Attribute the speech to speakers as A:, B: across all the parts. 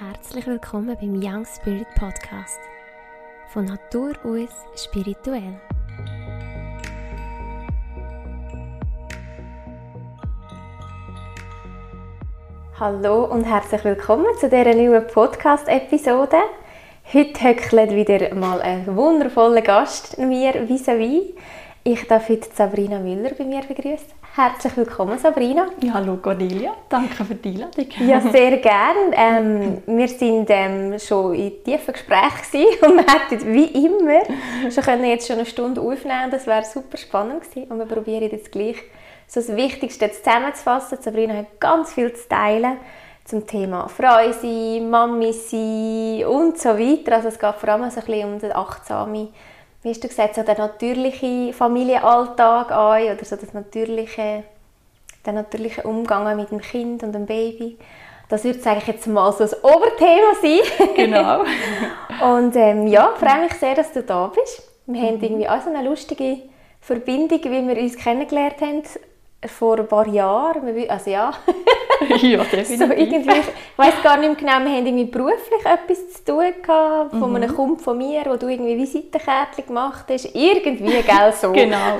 A: Herzlich willkommen beim Young Spirit Podcast. Von Natur aus spirituell. Hallo und herzlich willkommen zu dieser neuen Podcast-Episode. Heute höckelt wieder mal ein wundervoller Gast mir vis-à-vis. Ich darf heute Sabrina Müller bei mir begrüßen. Herzlich willkommen, Sabrina.
B: Ja, hallo Cornelia, danke für die Einladung.
A: Ja, sehr gerne. Ähm, wir waren ähm, schon in tiefen Gesprächen und wir hätten wie immer schon können jetzt schon eine Stunde aufnehmen Das wäre super spannend gewesen. Und wir probieren jetzt gleich so das Wichtigste zusammenzufassen. Sabrina hat ganz viel zu teilen zum Thema Frau sein, Mami sein und so weiter. Also es geht vor allem so ein bisschen um den achtsamen wie hast du gesagt, so der natürliche Familienalltag an oder so das natürliche, der natürliche Umgang mit dem Kind und dem Baby. Das würde eigentlich jetzt mal so das Oberthema sein.
B: Genau.
A: und ähm, ja, freue mich sehr, dass du da bist. Wir mhm. haben irgendwie auch so eine lustige Verbindung, wie wir uns kennengelernt haben vor ein paar Jahren. Also ja.
B: ja, definitiv. So irgendwie,
A: ich weiß gar nicht mehr genau, wir haben irgendwie beruflich etwas zu tun gehabt, von mhm. einem Kumpel von mir, wo du irgendwie Visitenkärtchen gemacht hast. Irgendwie, gell, so.
B: genau.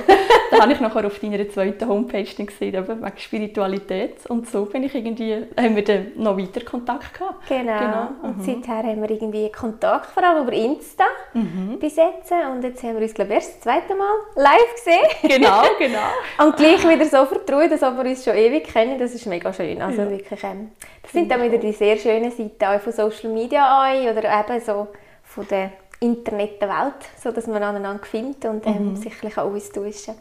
B: Da habe ich nachher auf deiner zweiten Homepage gesehen, eben wegen Spiritualität. Und so bin ich irgendwie, haben wir dann noch weiter Kontakt gehabt.
A: Genau. genau. Und mhm. seither haben wir irgendwie Kontakt, vor allem über Insta mhm. bis jetzt. Und jetzt haben wir uns, glaube ich, erst das zweite Mal live gesehen.
B: Genau, genau.
A: Und gleich wieder so vertraut, dass wir uns schon ewig kennen. Das ist mega schön. Also ja. wirklich, ähm, das sind dann wieder die sehr schönen Seiten auch von Social Media ein oder eben so von der Internetwelt, so dass man aneinander findet und ähm, mhm. sich ein bisschen austauschen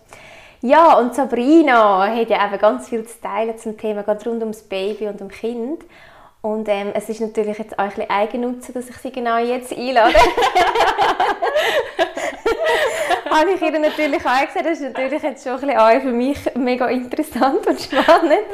A: Ja, und Sabrina hat ja eben ganz viel zu teilen zum Thema gerade rund ums Baby und um Kind. Und ähm, es ist natürlich jetzt auch ein bisschen Eigennutze, dass ich sie genau jetzt einlade. habe ich ihr natürlich auch gesagt, das ist natürlich jetzt schon ein bisschen für mich mega interessant und spannend.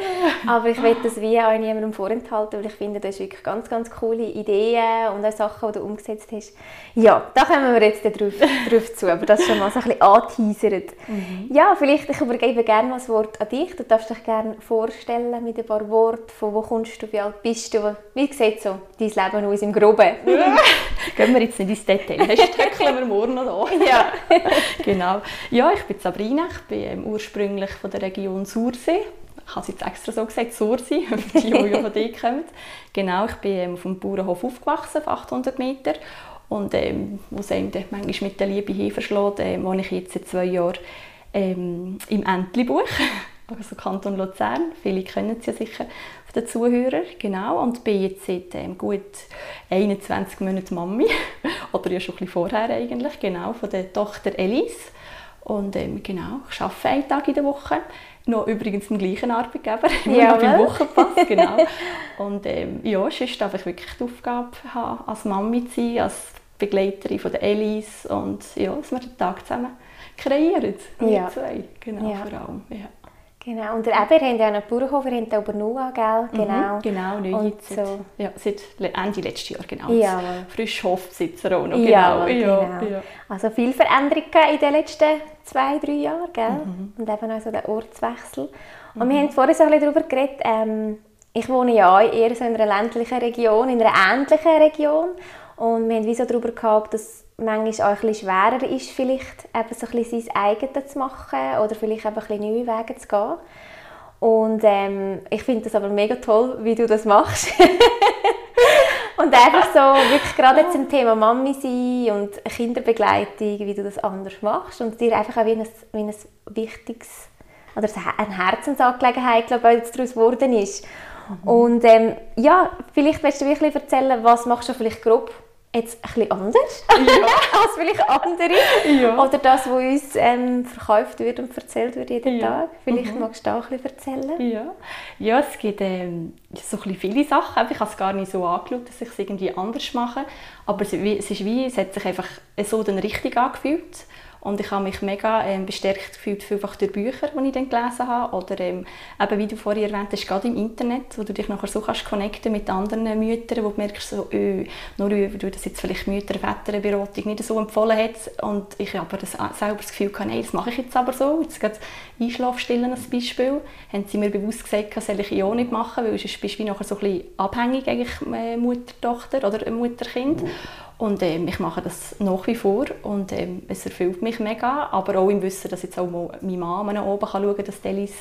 A: Aber ich will das wie auch niemandem vorenthalten, weil ich finde, das sind wirklich ganz, ganz coole Ideen und auch Sachen, die du umgesetzt hast. Ja, da kommen wir jetzt drauf, drauf zu, aber das schon mal so ein bisschen anteasert. Mhm. Ja, vielleicht, ich übergebe gerne das Wort an dich. Du darfst dich gerne vorstellen mit ein paar Worten, von wo kommst du, wie alt bist du, wie sieht so dein Leben aus im Groben?
B: Gehen wir jetzt nicht ins Detail, sonst töckeln wir morgen noch da.
A: Ja.
B: genau. Ja, ich bin Sabrina, ich bin ähm, ursprünglich von der Region Sursee. Ich habe es jetzt extra so gesagt, Sursee, für die, die von dort kommen. Genau, ich bin ähm, auf dem Bauernhof aufgewachsen, auf 800 Meter. Und ähm, es einem manchmal mit der Liebe hinverschlägt, ähm, wohne ich jetzt seit zwei Jahren ähm, im Entlebuch, also Kanton Luzern. Viele kennen es ja sicher den Zuhörern. Genau, und bin jetzt seit ähm, gut 21 Monaten Mami. Oder ja schon ein bisschen vorher eigentlich, genau, von der Tochter Elise. Und ähm, genau, ich arbeite einen Tag in der Woche. Noch übrigens im gleichen Arbeitgeber, immer ja, noch beim Wochenpass, genau. Und ähm, ja, sonst darf ich wirklich die Aufgabe haben, als Mami zu sein, als Begleiterin von der Elise und ja, dass wir den Tag zusammen kreieren, wir ja. zwei, genau, ja. vor allem. Ja.
A: Genau, und eben, ihr habt ja einen Bauernhof, ihr habt aber nur, gell?
B: Genau, mhm, genau, neu und seit, so. ja, seit Ende letztes Jahr, genau. Ja. Frisch Hofbesitzer auch noch, genau.
A: Ja, genau. Ja. Also viel Veränderung in den letzten zwei, drei Jahren, gell? Mhm. Und eben auch so der Ortswechsel. Und mhm. wir haben vorhin so ein bisschen darüber geredet, ähm, ich wohne ja eher so in einer ländlichen Region, in einer ähnlichen Region. Und wir haben wie so darüber gehabt, dass manchmal auch ein bisschen schwerer ist, vielleicht eben so ein bisschen sein eigenes zu machen oder vielleicht eben ein bisschen neue Wege zu gehen. Und ähm, ich finde das aber mega toll, wie du das machst. und einfach so, wirklich gerade jetzt im Thema Mami sein und Kinderbegleitung, wie du das anders machst und dir einfach auch wie ein, wie ein wichtiges oder eine Herzensangelegenheit, glaube ich, daraus geworden ist. Mhm. Und ähm, ja, vielleicht willst du wirklich erzählen, was machst du vielleicht grob jetzt ein bisschen anders ja. als vielleicht andere. Ja. Oder das, was uns ähm, verkauft wird und erzählt wird jeden ja. Tag. Vielleicht mhm. magst du auch ein bisschen erzählen.
B: Ja, ja es gibt ähm, so ein viele Sachen. Ich habe es gar nicht so angeschaut, dass ich es irgendwie anders mache. Aber es, es, ist wie, es hat sich einfach so dann richtig angefühlt. Und ich habe mich mega ähm, bestärkt gefühlt, vielfach durch Bücher, die ich dann gelesen habe. Oder ähm, eben, wie du vorhin erwähnt hast, gerade im Internet, wo du dich nachher so kannst connecten mit anderen Müttern, wo du merkst, so, öh, nur weil du das jetzt vielleicht Mütter- Väterberatung nicht so empfohlen hat. Und ich aber das selber das Gefühl nein, das mache ich jetzt aber so. Jetzt Einschlafstillen als Beispiel. Haben sie mir bewusst gesagt, das soll ich auch nicht machen, weil sonst bist du nachher so ein bisschen abhängig, eigentlich, äh, Mutter-Tochter oder Mutter-Kind. Und ähm, ich mache das nach wie vor und ähm, es erfüllt mich mega, aber auch im Wissen, dass jetzt auch meine Mama oben kann schauen kann, dass Delis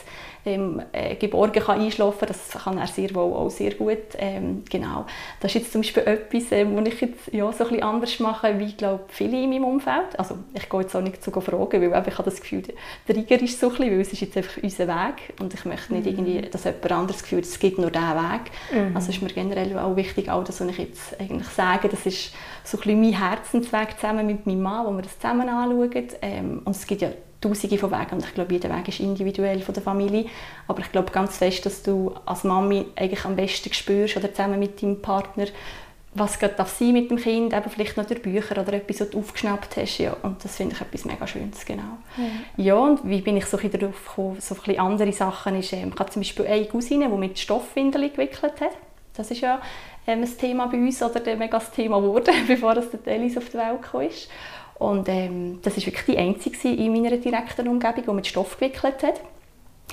B: ähm, äh, geborgen kann einschlafen kann. Das kann er sehr wohl auch sehr gut. Ähm, genau. Das ist jetzt zum Beispiel etwas, ähm, was ich jetzt ja, so ein anders mache, wie glaube viele in meinem Umfeld. Also ich gehe jetzt auch nicht zu fragen, weil ich habe das Gefühl, der Trigger ist so ein weil es ist jetzt einfach unser Weg und ich möchte nicht mhm. irgendwie, dass jemand anderes Gefühl es gibt nur diesen Weg. Mhm. Also ist mir generell auch wichtig, auch das, was ich jetzt eigentlich sage, das ist so ein bisschen mein Herzensweg zusammen mit meinem Mann, wo wir das zusammen anschauen. Ähm, und es gibt ja tausende von Wegen und ich glaube, jeder Weg ist individuell von der Familie. Aber ich glaube ganz fest, dass du als Mami eigentlich am besten spürst oder zusammen mit deinem Partner, was gerade darf sein mit dem Kind, eben vielleicht noch durch Bücher oder etwas, was du aufgeschnappt hast. Ja, und das finde ich etwas mega Schönes, genau. Ja. ja, und wie bin ich so darauf gekommen, so ein andere Sachen ist, ähm, ich habe zum Beispiel eine Cousine, die mit Stoffwindeln gewickelt hat. Das ist ja ähm, ein Thema bei uns oder ein mega Thema geworden, bevor das der Telis auf die Welt kam. Und ähm, das war wirklich die einzige in meiner direkten Umgebung, die mit Stoff gewickelt hat.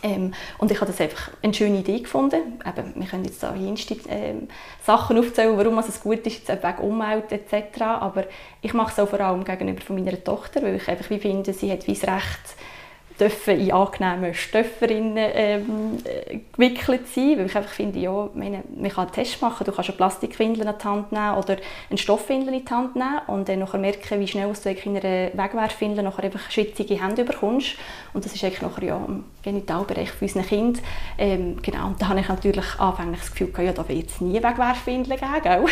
B: Ähm, und ich habe das einfach eine schöne Idee gefunden. Eben, wir können jetzt da jenste ähm, Sachen aufzählen, warum es gut ist, jetzt wegen Umwelt etc. Aber ich mache es auch vor allem gegenüber von meiner Tochter, weil ich einfach wie finde, sie hat wie das Recht, dürfen in angenehmen Stofferinnen ähm, äh, gewickelt sein, weil ich einfach finde, ja, meine, man kann einen Test machen, du kannst eine Plastikwindel in die Hand nehmen oder eine Stoffwindel in die Hand nehmen und dann nachher merken, wie schnell du in einer Wegwerfwindel nachher einfach schwitzige Hände bekommst und das ist eigentlich nachher ja Genitalbereich für unsere Kinder. Ähm, genau, und da habe ich natürlich anfänglich das Gefühl, ja, da wird es nie Wegwerfwindeln geben, gell?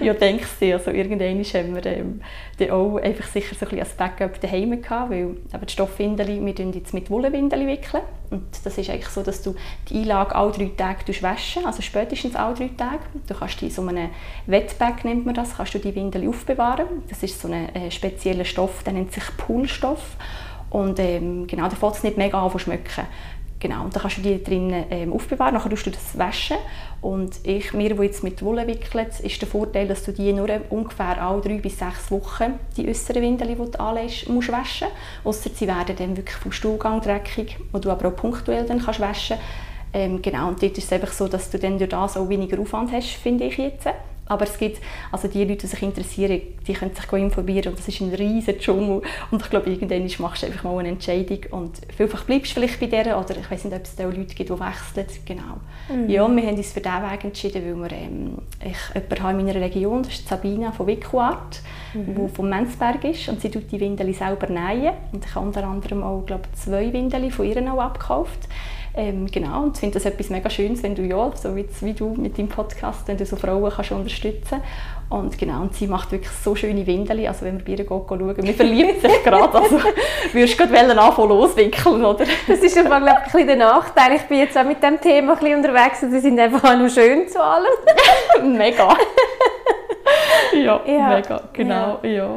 B: ja, denkst du, also irgendwann haben wir ähm, dann auch einfach sicher so ein bisschen als Backup daheim gehabt, weil eben die Stoffwindel wir jetzt mit Wollwindeln wickeln. Und das ist eigentlich so, dass du die Einlage alle drei Tage waschen, also spätestens alle drei Tage. Du kannst die so einem Wetbag nennt man das, kannst du die Windel aufbewahren. Das ist so ein äh, spezieller Stoff, der nennt sich Poolstoff. Und ähm, genau, da fängt es nicht mega an zu schmecken. Genau, und dann kannst du die drinnen ähm, aufbewahren, dann tust du das waschen. Und ich, mir, die jetzt mit Wolle wickeln, ist der Vorteil, dass du die nur ungefähr alle drei bis sechs Wochen, die äußeren Windeln, die du anlegst, musst waschen. Ausser sie werden dann wirklich vom Stuhlgang dreckig, wo du aber auch punktuell dann kannst waschen ähm, genau, und dort ist es einfach so, dass du dann durch das auch weniger Aufwand hast, finde ich jetzt. Aber es gibt, also die Leute, die sich interessieren, die können sich informieren und das ist ein riesiger Dschungel. Und ich glaube, irgendwann machst du einfach mal eine Entscheidung und vielfach bleibst du vielleicht bei der oder ich weiß nicht, ob es da Leute gibt, die wechseln. Genau. Mhm. Ja, wir haben uns für diesen Weg entschieden, weil wir, ähm, ich jemanden habe in meiner Region, das ist Sabina von Wickelart, mhm. die vom Menzberg ist und sie tut die Windeln selber nähen und ich habe unter anderem auch, glaube zwei Windeln von ihr auch abgekauft. Ähm, genau, und ich finde das etwas mega Schönes, wenn du ja, so wie, wie du mit deinem Podcast, wenn du so Frauen kannst unterstützen und genau, und sie macht wirklich so schöne Windeln, also wenn wir bei ihr schauen, wir verlieben sich gerade, also würdest du gerade anfangen loswickeln, oder?
A: Das ist einfach, glaube ich, ein der Nachteil, ich bin jetzt auch mit dem Thema ein bisschen unterwegs und sie sind einfach auch noch schön zu allem.
B: mega. ja, ja, mega, genau, ja.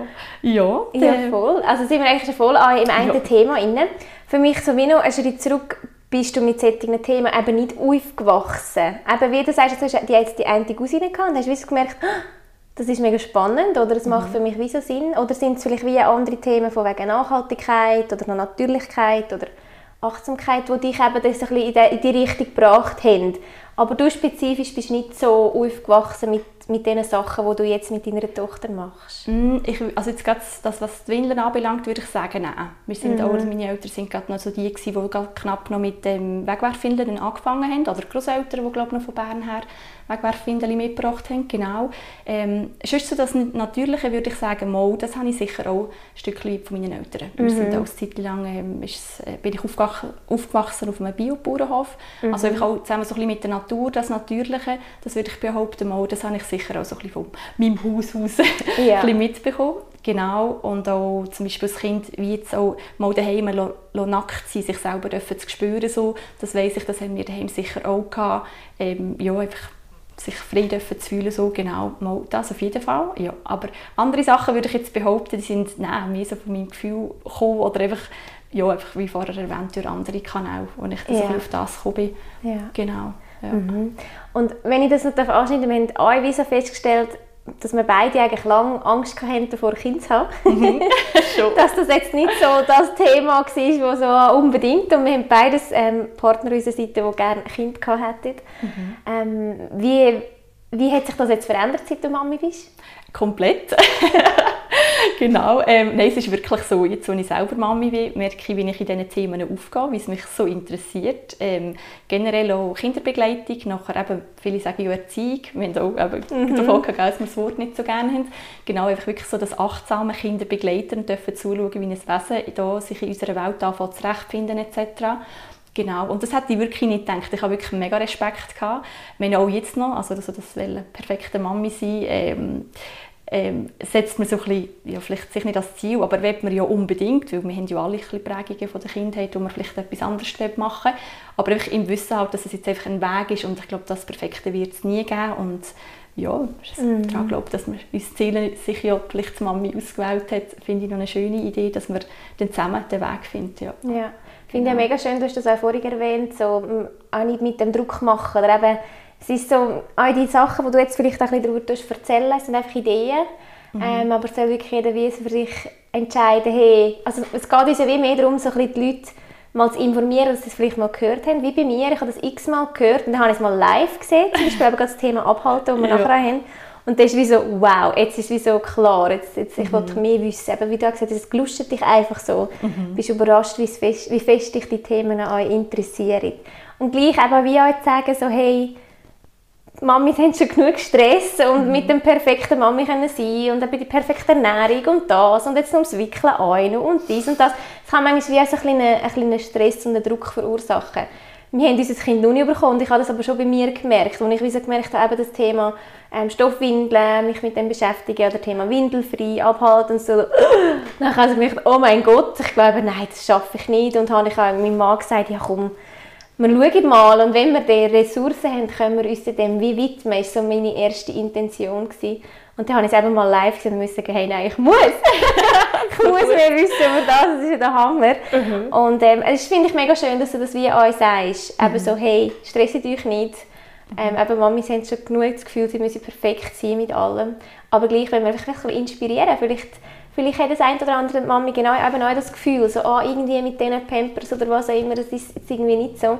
B: Ja,
A: ja, ja voll. Also sind wir eigentlich schon voll im einen ja. Thema inne. Für mich so wie noch einen Schritt zurück bist du mit solchen Themen eben nicht aufgewachsen. Eben wie du sagst, du hast jetzt die eine Cousine gehabt und hast du gemerkt, ah, das ist mega spannend oder es macht mhm. für mich wie so Sinn. Oder sind es vielleicht wie andere Themen von wegen Nachhaltigkeit oder Natürlichkeit oder Achtsamkeit, die dich eben das ein bisschen in die Richtung gebracht haben. Aber du spezifisch bist nicht so aufgewachsen mit, mit den Sachen, die du jetzt mit deiner Tochter machst.
B: Mm, ich, also jetzt das, was die Windeln anbelangt, würde ich sagen, nein. Wir sind mhm. auch, meine Eltern sind gerade noch so die, die knapp noch mit dem Wegwerfwindeln angefangen haben. Oder Großeltern, die glaube noch von Bern her Wegwerfwindeln mitgebracht haben, genau. Ähm, sonst so das Natürliche würde ich sagen, mal, das habe ich sicher auch ein Stückchen von meinen Eltern. Mhm. Wir sind auch Zeit lang ähm, ist, äh, bin ich aufgewachsen, auf einem Biobauernhof. Mhm. Also einfach auch zusammen so ein bisschen mit der Natur, das Natürliche, das würde ich behaupten, mal, das habe ich sicher auch so ein bisschen von meinem Haus aus ja. mitbekommen. Genau, und auch zum Beispiel das Kind wie jetzt auch mal daheim lo, lo nackt sein, sich selber zu spüren, so, das weiss ich, das haben wir daheim sicher auch gehabt. Ähm, ja, einfach sich frei dürfen zu fühlen, so genau, mal das auf jeden Fall. Ja, aber andere Sachen würde ich jetzt behaupten, die sind nein, mehr so von meinem Gefühl gekommen oder einfach, ja, einfach wie vorher erwähnt, durch andere Kanäle, wo ich ja. auf das gekommen bin. Ja. Genau. Ja.
A: Mhm. Und wenn ich das noch anschneiden darf, wir haben auch festgestellt, dass wir beide eigentlich lange Angst hatten, davor Kind zu haben. Mhm. dass das jetzt nicht so das Thema war, das so unbedingt. Und wir haben beides ähm, Partner unserer Seite, die gerne ein Kind hätten. Mhm. Ähm, wie, wie hat sich das jetzt verändert, seit du Mami bist?
B: Komplett. genau. Ähm, nein, es ist wirklich so, jetzt, als ich selber Mami bin, merke ich, wie ich in diesen Themen aufgehe, wie es mich so interessiert. Ähm, generell auch Kinderbegleitung, nachher eben, viele sagen ja Erziehung, wir haben auch eben mhm. davon gehabt, dass wir das Wort nicht so gerne haben. Genau, einfach wirklich so das achtsame Kinder begleiten und dürfen zuschauen, wie ein Wesen da sich in unserer Welt anfängt zurechtfinden etc. Genau, und das hätte ich wirklich nicht gedacht. Ich habe wirklich mega Respekt gehabt. Meine, auch jetzt noch, also das, das perfekte Mami sein, ähm, ähm, setzt man so ein bisschen, ja, vielleicht sich nicht als Ziel, aber will man ja unbedingt, weil wir haben ja alle ein bisschen Prägungen von der Kindheit, wo man vielleicht etwas anderes machen aber einfach im Wissen halt, dass es jetzt einfach ein Weg ist und ich glaube, das Perfekte wird es nie geben und ja, ich mhm. daran glaube, dass man uns Ziele sich ja vielleicht die Mami ausgewählt hat, finde ich noch eine schöne Idee, dass man dann zusammen den Weg findet. Ja.
A: ja. Ich finde ja mega schön, du hast das auch vorhin erwähnt, so, auch nicht mit dem Druck machen oder eben es ist so, all die Sachen, die du jetzt vielleicht auch ein bisschen darüber erzählen sind einfach Ideen. Mhm. Ähm, aber es soll wirklich jeder wie für sich entscheiden, hey, also es geht uns ja wie mehr darum, so ein bisschen die Leute mal zu informieren, dass sie es vielleicht mal gehört haben. Wie bei mir, ich habe das x-mal gehört und dann habe ich es mal live gesehen, zum Beispiel eben das Thema Abhalten, das wir ja. nachher haben. Und dann ist wie so, wow, jetzt ist es wie so klar, jetzt, jetzt, ich mhm. wollte mehr wissen. Eben, wie du gesagt hast, es glustet dich einfach so. Mhm. bist überrascht, wie fest, wie fest dich die Themen auch interessieren. Und gleich eben wie auch sagen, so, hey, Mami haben schon genug Stress und mhm. mit dem perfekten Mami können sein und eben die perfekte Ernährung und das und jetzt noch ums Wickeln ein und dies und das. Das kann manchmal wie ein kleiner, ein kleiner Stress und einen Druck verursachen. Wir haben unser Kind noch nicht bekommen und ich habe das aber schon bei mir gemerkt, als ich wie so gemerkt habe, eben das Thema ähm, Stoffwindeln, mich mit dem beschäftigen oder Thema Windelfrei abhalten und so. Dann habe ich gemerkt, oh mein Gott, ich glaube, nein, das schaffe ich nicht und habe ich auch meinem Mann gesagt, ja komm, wir schauen mal und wenn wir die Ressourcen haben, können wir uns dem wie widmen. Das war so meine erste Intention. Gewesen. Und dann habe ich es eben mal live gesehen und musste sagen, hey, nein, ich muss. ich muss mehr wissen über das, das ist ja der Hammer. Mhm. Und ähm, das finde ich mega schön, dass du das wie euch sagst. Mhm. Eben so, hey, stresset euch nicht. Ähm, eben, Mamis haben schon genug das Gefühl, sie müssen perfekt sein mit allem. Aber gleich, wenn wir einfach inspirieren, vielleicht Vielleicht hat das ein oder andere Mami genau eben auch das Gefühl, so, oh, irgendwie mit diesen Pampers oder was auch immer, das ist jetzt irgendwie nicht so.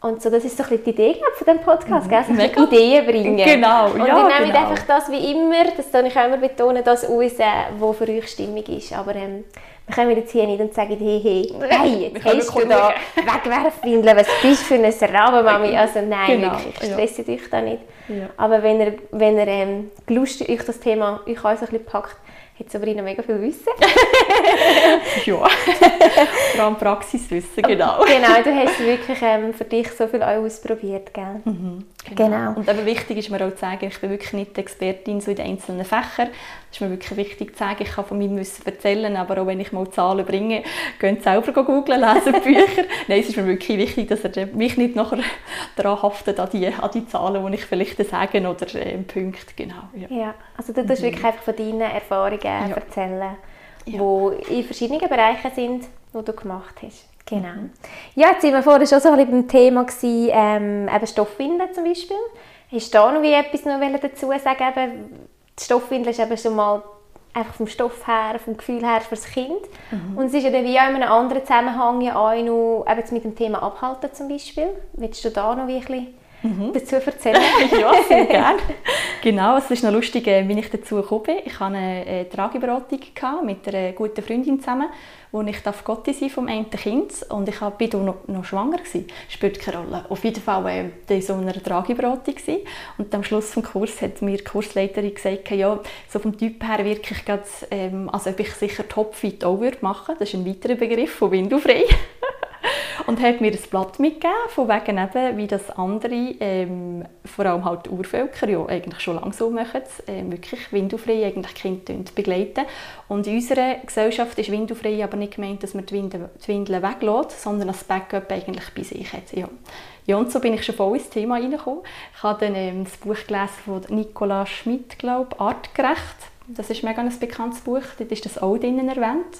A: Und so, das ist so ein die Idee glaub, von diesem Podcast, gell? So Ideen bringen.
B: Genau,
A: Und ja, wir nehmen genau. einfach das wie immer, das kann ich auch immer betonen, das aus, was für euch stimmig ist. Aber ähm, wir können jetzt hier nicht und sagen, hey, hey, hey jetzt hast du da Wegwerfwindeln, was bist du für eine Rabenmami? Also nein, genau, wirklich, stresst ja. euch da nicht. Ja. Aber wenn ihr, wenn ihr ähm, Lust euch das Thema euch so ein bisschen packt, hat Sabrina mega viel Wissen.
B: ja, vor allem Praxiswissen, genau.
A: genau, du hast wirklich ähm, für dich so viel ausprobiert, gell? Mhm,
B: genau. genau. Und aber wichtig ist mir auch zu sagen, ich bin wirklich nicht Expertin so in den einzelnen Fächern. Es ist mir wirklich wichtig zu sagen, ich kann von meinem Wissen erzählen, aber auch wenn ich mal Zahlen bringe, geht selber googeln, lesen Bücher. Nein, es ist mir wirklich wichtig, dass er mich nicht nachher daran haftet, an die, an die Zahlen, die ich vielleicht sage oder äh, Punkte, genau.
A: Ja. ja, also du tust mhm. wirklich einfach von deinen Erfahrungen ja. erzählen, ja. in verschiedenen Bereichen sind, die du gemacht hast. Genau. Ja, jetzt waren wir vorhin schon so ein bisschen beim Thema gewesen, ähm, eben Stoffwindeln zum Beispiel. Hast du da noch etwas noch dazu sagen? Eben, die Stoffwindel ist eben schon mal einfach vom Stoff her, vom Gefühl her für das Kind. Mhm. Und es ist ja dann wie auch in einem anderen Zusammenhang ja auch noch, eben mit dem Thema Abhalten zum Beispiel. Willst du da noch ein bisschen mhm. dazu erzählen?
B: ja, sehr gerne. genau, es ist noch lustig, äh, wie ich dazu gekommen bin. Ich hatte eine äh, Trageberatung mit einer guten Freundin zusammen, wo ich Gotti sein vom einen Kind und ich war noch, noch schwanger gewesen. Spielt keine Rolle. Auf jeden Fall war äh, in so einer Trageberatung und am Schluss des Kurs hat mir die Kursleiterin gesagt, ja, so vom Typ her wirklich ganz, ähm, also ob ich sicher Topfit auch würde machen. Das ist ein weiterer Begriff von Windelfrei. und hat mir ein Blatt mitgegeben, von wegen eben, wie das andere, ähm, vor allem halt Urvölker, ja eigentlich schon lange so machen, äh, wirklich windelfrei eigentlich Kinder begleiten. Und in unserer Gesellschaft ist windelfrei aber nicht gemeint, dass man die Windeln, die Windeln weglässt, sondern als Backup eigentlich bei sich hat. Ja. Ja, und so bin ich schon voll ins Thema reingekommen. Ich habe dann ähm, das Buch gelesen von Nicola Schmidt, glaube Artgerecht. Das ist mega ein bekanntes Buch, dort ist das auch drinnen erwähnt.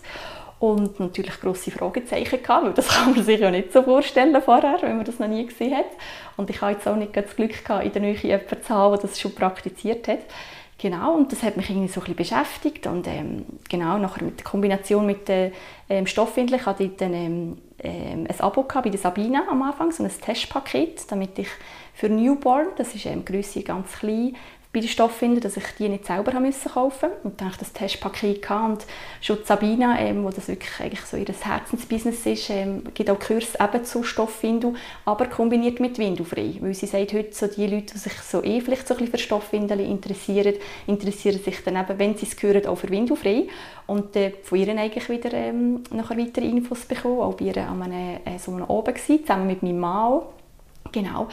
B: Und natürlich grosse Fragezeichen gehabt, weil das kann man sich ja nicht so vorstellen vorher, wenn man das noch nie gesehen hat. Und ich habe jetzt auch nicht das Glück gehabt, in der Nähe jemanden zu haben, der das schon praktiziert hat. Genau, und das hat mich irgendwie so ein bisschen beschäftigt und ähm, genau, nachher mit der Kombination mit den ähm, Stoffwindeln hatte ich dann ähm, ähm, ein Abo bei der Sabina am Anfang, so ein Testpaket, damit ich für Newborn, das ist ähm, Größe ganz klein, bei den Stoffwindeln, dass ich die nicht selber haben müssen kaufen und dann habe ich das Testpaket und schon Sabina, ähm, wo das wirklich eigentlich so ihr Herzensbusiness ist, ähm, gibt auch Kurs eben zu Stoffwindel, aber kombiniert mit Windelfrei, weil sie sagt heute so die Leute, die sich so eh vielleicht so ein bisschen für Stoffwindeln interessieren, interessieren sich dann eben, wenn sie es hören, auch für Windelfrei und äh, von ihr eigentlich wieder ähm, nachher weitere Infos bekommen, auch bei ihr an einem, äh, so einem Oben gewesen, zusammen mit meinem Mann Genau.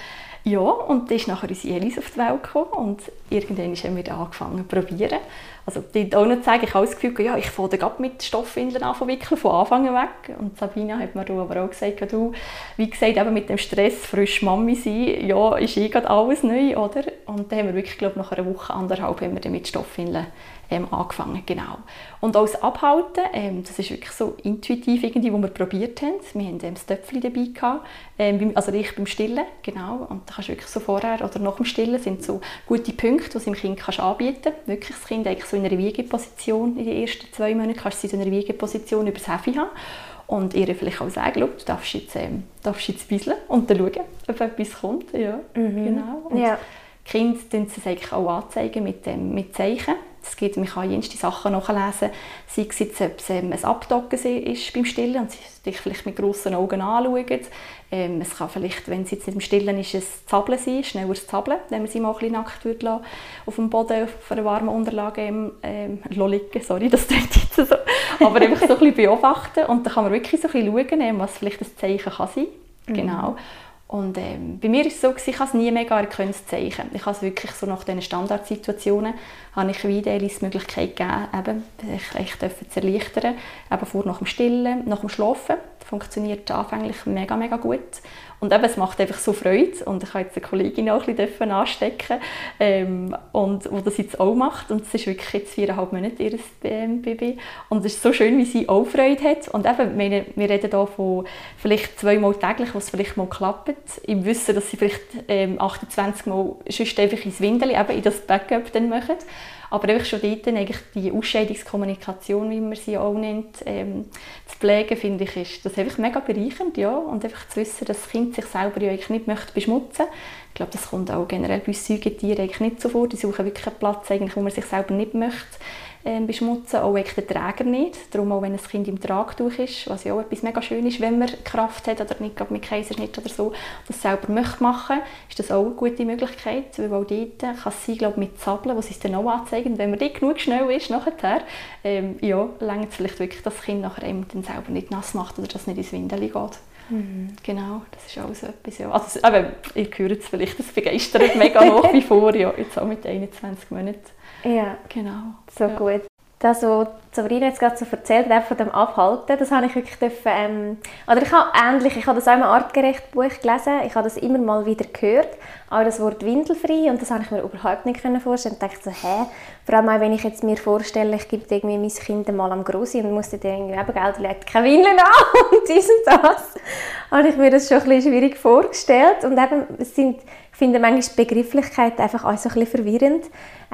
B: Ja, und dann ist nachher unsere Elis auf die Welt gekommen und irgendwann haben wir angefangen zu probieren. Also die auch nicht sagen, ich habe das Gefühl, ja, ich fange gerade mit Stoffwindeln an von wickeln, von Anfang weg. Und Sabina hat mir aber auch gesagt, du, wie gesagt, eben mit dem Stress, frisch Mami sein, ja, ist eh gerade alles neu, oder? Und dann haben wir wirklich, glaube nach einer Woche, anderthalb, haben wir dann mit Stoffwindeln ähm, angefangen, genau. Und als Abhalten, ähm, das ist wirklich so intuitiv irgendwie, wo wir probiert haben. Wir haben ähm, das Töpfchen dabei gehabt, ähm, also ich beim Stillen, genau. Und da kannst du wirklich so vorher oder nach dem Stillen sind so gute Punkte, die du dem Kind kannst anbieten kannst. Wirklich das Kind eigentlich so in einer Wiegeposition in den ersten zwei Monaten kannst du sie in einer Wiegeposition über das Hefe haben und ihr vielleicht auch sagen, du darfst jetzt, ähm, darfst jetzt bisschen und dann schauen, ob etwas kommt. Ja,
A: mhm.
B: genau. Und
A: ja.
B: Die Kinder zeigen es eigentlich auch anzeigen mit, ähm, mit Zeichen. Es geht, man kann jenste Sachen nachlesen, sei es jetzt, ob es ähm, ein Abdocken ist beim Stillen und sie dich vielleicht mit grossen Augen anschauen. Ähm, es kann vielleicht, wenn es jetzt nicht im Stillen ist, ein Zappeln sein, schnelleres Zappeln, wenn man sie mal ein bisschen nackt würde lassen, auf dem Boden auf einer warmen Unterlage ähm, ähm, liegen, sorry, das klingt jetzt so, aber einfach so ein bisschen beobachten und dann kann man wirklich so ein bisschen schauen, ähm, was vielleicht ein Zeichen kann sein kann. Mhm. Genau. Und ähm, bei mir ist es so, ich habe es nie mega erkannt, das Zeichen. Ich habe es wirklich so nach diesen Standardsituationen, habe ich wieder die Möglichkeit gegeben, eben, sich zu erleichtern, eben vor nach dem Stillen, nach dem Schlafen. Funktioniert anfänglich mega, mega gut. Und eben, es macht einfach so Freude. Und ich habe jetzt eine Kollegin auch ein bisschen anstecken. Ähm, und wo das jetzt auch macht. Und es ist wirklich jetzt viereinhalb Monate ihr ähm, Baby. Und es ist so schön, wie sie auch Freude hat. Und eben, meine, wir reden hier von vielleicht zweimal täglich, was vielleicht mal klappt, im Wissen, dass sie vielleicht ähm, 28 Mal sonst einfach ins Windel, eben in das Backup dann machen aber einfach schon dort eigentlich die Ausscheidungskommunikation, wie man sie auch nennt, ähm, zu pflegen, finde ich, ist das einfach mega bereichernd, ja. Und einfach zu wissen, dass das Kind sich selber ja eigentlich nicht möchte beschmutzen Ich glaube, das kommt auch generell bei Säugetieren eigentlich nicht so vor. Die suchen wirklich einen Platz, eigentlich, wo man sich selber nicht möchte äh, beschmutzen, auch der Träger nicht. Darum auch, wenn ein Kind im Tragtuch ist, was ja auch etwas mega schön ist, wenn man Kraft hat oder nicht mit Kaiserschnitt oder so, das selber möchte machen, ist das auch eine gute Möglichkeit, weil auch dort kann es sein, glaube mit Zappeln, wo sie es dann auch anzeigen. wenn man dort genug schnell ist nachher, ähm, ja, langt es vielleicht wirklich, dass das Kind nachher eben dann selber nicht nass macht oder dass es nicht ins Windeli geht. Mhm. Genau, das ist auch so etwas. Ja. Also, eben, ihr hört es vielleicht, das begeistert mega nach wie vor, ja, jetzt auch mit 21 Monaten.
A: Ja,
B: genau.
A: So ja. gut. Das, was Sabrina jetzt gerade so erzählt hat, von dem Abhalten, das habe ich wirklich dürfen, ähm, oder ich habe ähnlich, ich habe das auch im artgerecht Buch gelesen, ich habe das immer mal wieder gehört, auch das Wort windelfrei und das habe ich mir überhaupt nicht vorstellen. Ich dachte so, hä? Vor allem auch, wenn ich jetzt mir vorstelle, ich gebe irgendwie mein Kind mal am Grossi und muss dann irgendwie eben, Geld legt keine Windeln an und dies und das, habe ich mir das schon ein bisschen schwierig vorgestellt und eben, es sind ich finde manchmal Begrifflichkeit einfach auch so ein bisschen verwirrend.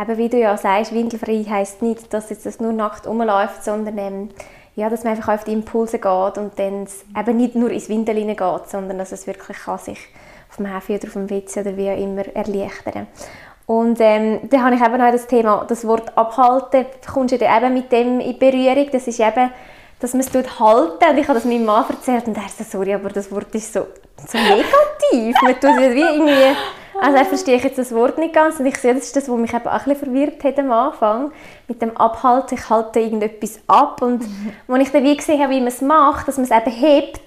A: Eben wie du ja sagst, windelfrei heisst nicht, dass jetzt das nur nackt rumläuft, sondern ähm, ja, dass man einfach auf die Impulse geht und dann eben nicht nur ins Windel geht, sondern dass es wirklich kann sich auf dem Hefe oder auf dem Witz oder wie auch immer erleichtern. Und ähm, dann habe ich eben auch das Thema, das Wort abhalten, kommst du dann eben mit dem in Berührung, das ist eben, dass man es halten. Und ich habe das meinem Mann erzählt und er so, sorry, aber das Wort ist so so negativ. Man tut wie irgendwie, also er verstehe ich jetzt das Wort nicht ganz. Und ich sehe, das ist das, was mich eben auch ein bisschen verwirrt hat am Anfang, mit dem Abhalten, ich halte irgendetwas ab. Und mhm. als ich dann wie gesehen habe, wie man es macht, dass man es eben hebt,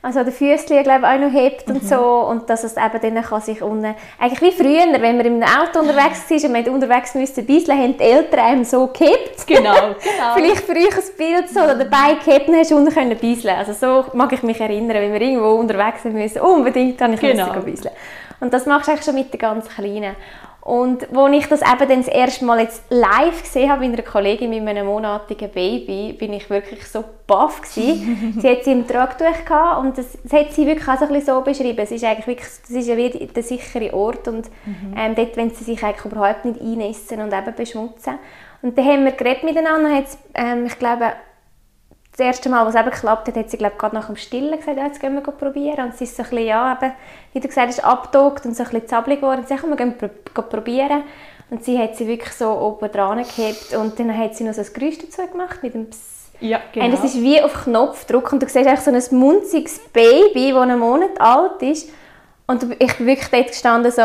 A: also der Füßchen glaube auch noch hebt mhm. und so und dass es eben dann kann sich unten, eigentlich wie früher, wenn man im Auto unterwegs war und man unterwegs müsste bisschen, haben die Eltern einem so gehabt.
B: Genau, genau.
A: Vielleicht für euch ein Bild so, oder dabei gehabt und hast unten können bisschen. Also so mag ich mich erinnern, wenn wir irgendwo unterwegs sind müssen, unbedingt habe ich genau. bisschen. Und das machst du eigentlich schon mit den ganz Kleinen. Und als ich das eben dann das erste Mal jetzt live gesehen habe mit einer Kollegin mit einem monatigen Baby, bin ich wirklich so baff gewesen. sie hat sie im Tragtuch gehabt und das, das hat sie wirklich auch so, ein so beschrieben. Es ist eigentlich wirklich, das ist ja wie der sichere Ort und mhm. ähm, dort, wenn sie sich eigentlich überhaupt nicht einnässen und eben beschmutzen. Und dann haben wir geredet miteinander, hat ähm, ich glaube das erste Mal, es eben geklappt hat, hat sie glaub, gerade nach dem Stillen gesagt, ja, jetzt gehen wir probieren. Und sie ist so ein bisschen, ja, eben, wie du gesagt hast, abgedockt und so ein bisschen zappelig geworden. Und sie gesagt, wir gehen probieren. Und sie hat sie wirklich so oben dran gehabt und dann hat sie noch so ein Geräusch dazu gemacht mit dem Psst.
B: Ja, genau.
A: Und es ist wie auf Knopfdruck und du siehst eigentlich so ein munziges Baby, das einen Monat alt ist. Und ich bin wirklich dort gestanden so,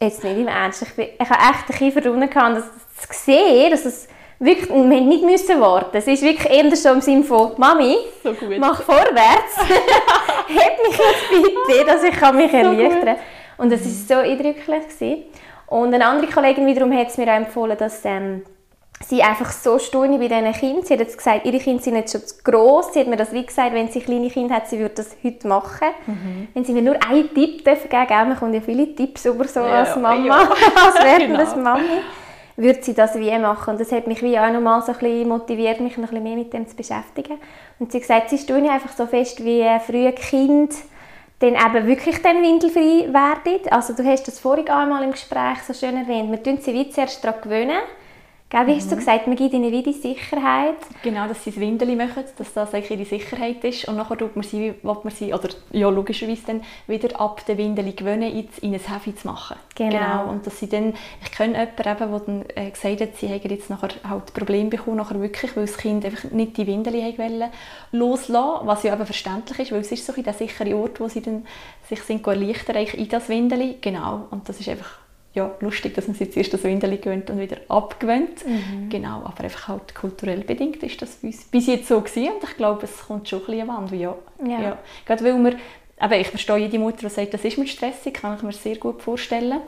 A: jetzt nicht im Ernst, ich, bin, ich habe echt ein bisschen verwundert, das zu sehen, dass es wirklich, wir mussten nicht müssen warten. Es ist wirklich eher so im Sinne von «Mami, so mach vorwärts, heb mich jetzt bitte, dass ich mich so erleichtern kann». Und das war so eindrücklich. Gewesen. Und eine andere Kollegin wiederum hat es mir auch empfohlen, dass ähm, sie einfach so staune bei diesen Kindern. Sie hat jetzt gesagt, ihre Kinder sind jetzt schon zu gross. Sie hat mir das wie gesagt, wenn sie kleine Kinder hat, sie würde das heute machen. Mhm. Wenn sie mir nur einen Tipp geben dürfen, man kommt ja viele Tipps über so ja, als Mama, ja. als werdendes genau. Mami würde sie das wie machen. Und das hat mich wie auch nochmal so ein bisschen motiviert, mich noch ein bisschen mehr mit dem zu beschäftigen. Und sie hat gesagt, sie tun einfach so fest wie frühe Kind dann eben wirklich dann windelfrei werden. Also du hast das vorhin einmal im Gespräch so schön erwähnt. Wir tun sie wie zuerst daran gewöhnen, Gell, wie hast du mhm. gesagt, man gibt ihnen wie die Sicherheit.
B: Genau, dass sie das Windeli machen, dass das eigentlich ihre Sicherheit ist. Und nachher tut man sie, man sie oder ja, logischerweise dann wieder ab den Windeli gewöhnen, in ein Heavy zu machen.
A: Genau. genau.
B: Und dass sie dann, ich kenne jemanden, eben, der dann äh, gesagt hat, sie haben jetzt nachher halt Probleme bekommen, nachher wirklich, weil das Kind einfach nicht die Windeli wollen loslassen, was ja eben verständlich ist, weil es ist so ein der sichere Ort, wo sie dann sich sind erleichtern in das Windeli. Genau. Und das ist einfach ja, lustig, dass man sich zuerst das Windeli gewöhnt und wieder abgewöhnt. Mhm. Genau, aber einfach halt kulturell bedingt ist das bis jetzt so gewesen und ich glaube, es kommt schon ein bisschen an Wandel, ja. ja. ja. Gerade weil wir, aber ich verstehe jede Mutter, die sagt, das ist mit stressig, kann ich mir sehr gut vorstellen.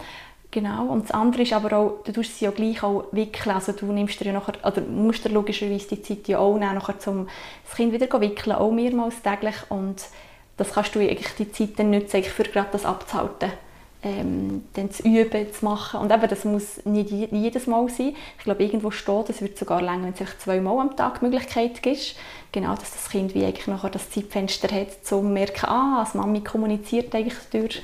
B: Genau, und das andere ist aber auch, du tust sie ja gleich auch wickeln, also du nimmst dir ja nachher, oder musst dir logischerweise die Zeit ja auch nehmen, nachher zum das Kind wieder wickeln, auch mehrmals täglich und das kannst du eigentlich die Zeit dann nutzen, für gerade das abzuhalten ähm, dann zu üben, zu machen. Und eben, das muss nicht jedes Mal sein. Ich glaube, irgendwo steht, es wird sogar länger, wenn es zweimal am Tag die Möglichkeit gibt. Genau, dass das Kind wie eigentlich nachher das Zeitfenster hat, um zu merken, ah, als Mami kommuniziert eigentlich durch,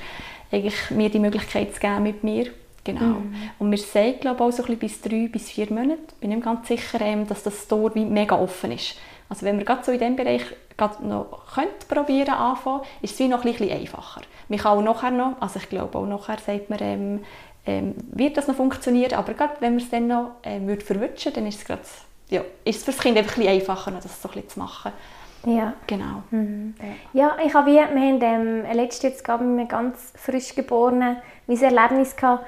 B: eigentlich mir die Möglichkeit zu geben mit mir. Genau. Mhm. Und wir sehen, glaube ich, auch so ein bisschen bis drei bis vier Monate, bin ich mir ganz sicher, ähm, dass das Tor wie mega offen ist. Also wenn wir gerade so in diesem Bereich noch könnt probieren anfangen, ist es wie noch ein bisschen einfacher. Man kann auch nachher noch, also ich glaube auch nachher sagt man, ähm, ähm, wird das noch funktionieren, aber gerade wenn man es dann noch äh, würde verwutschen, dann ist es gerade, ja, ist es für das Kind einfach ein bisschen einfacher, das so ein bisschen zu machen.
A: Ja.
B: Genau.
A: Mhm. Ja, ich habe wie, wir haben ähm, letztes jetzt einem ganz frisch geborenen ein Erlebnis gehabt,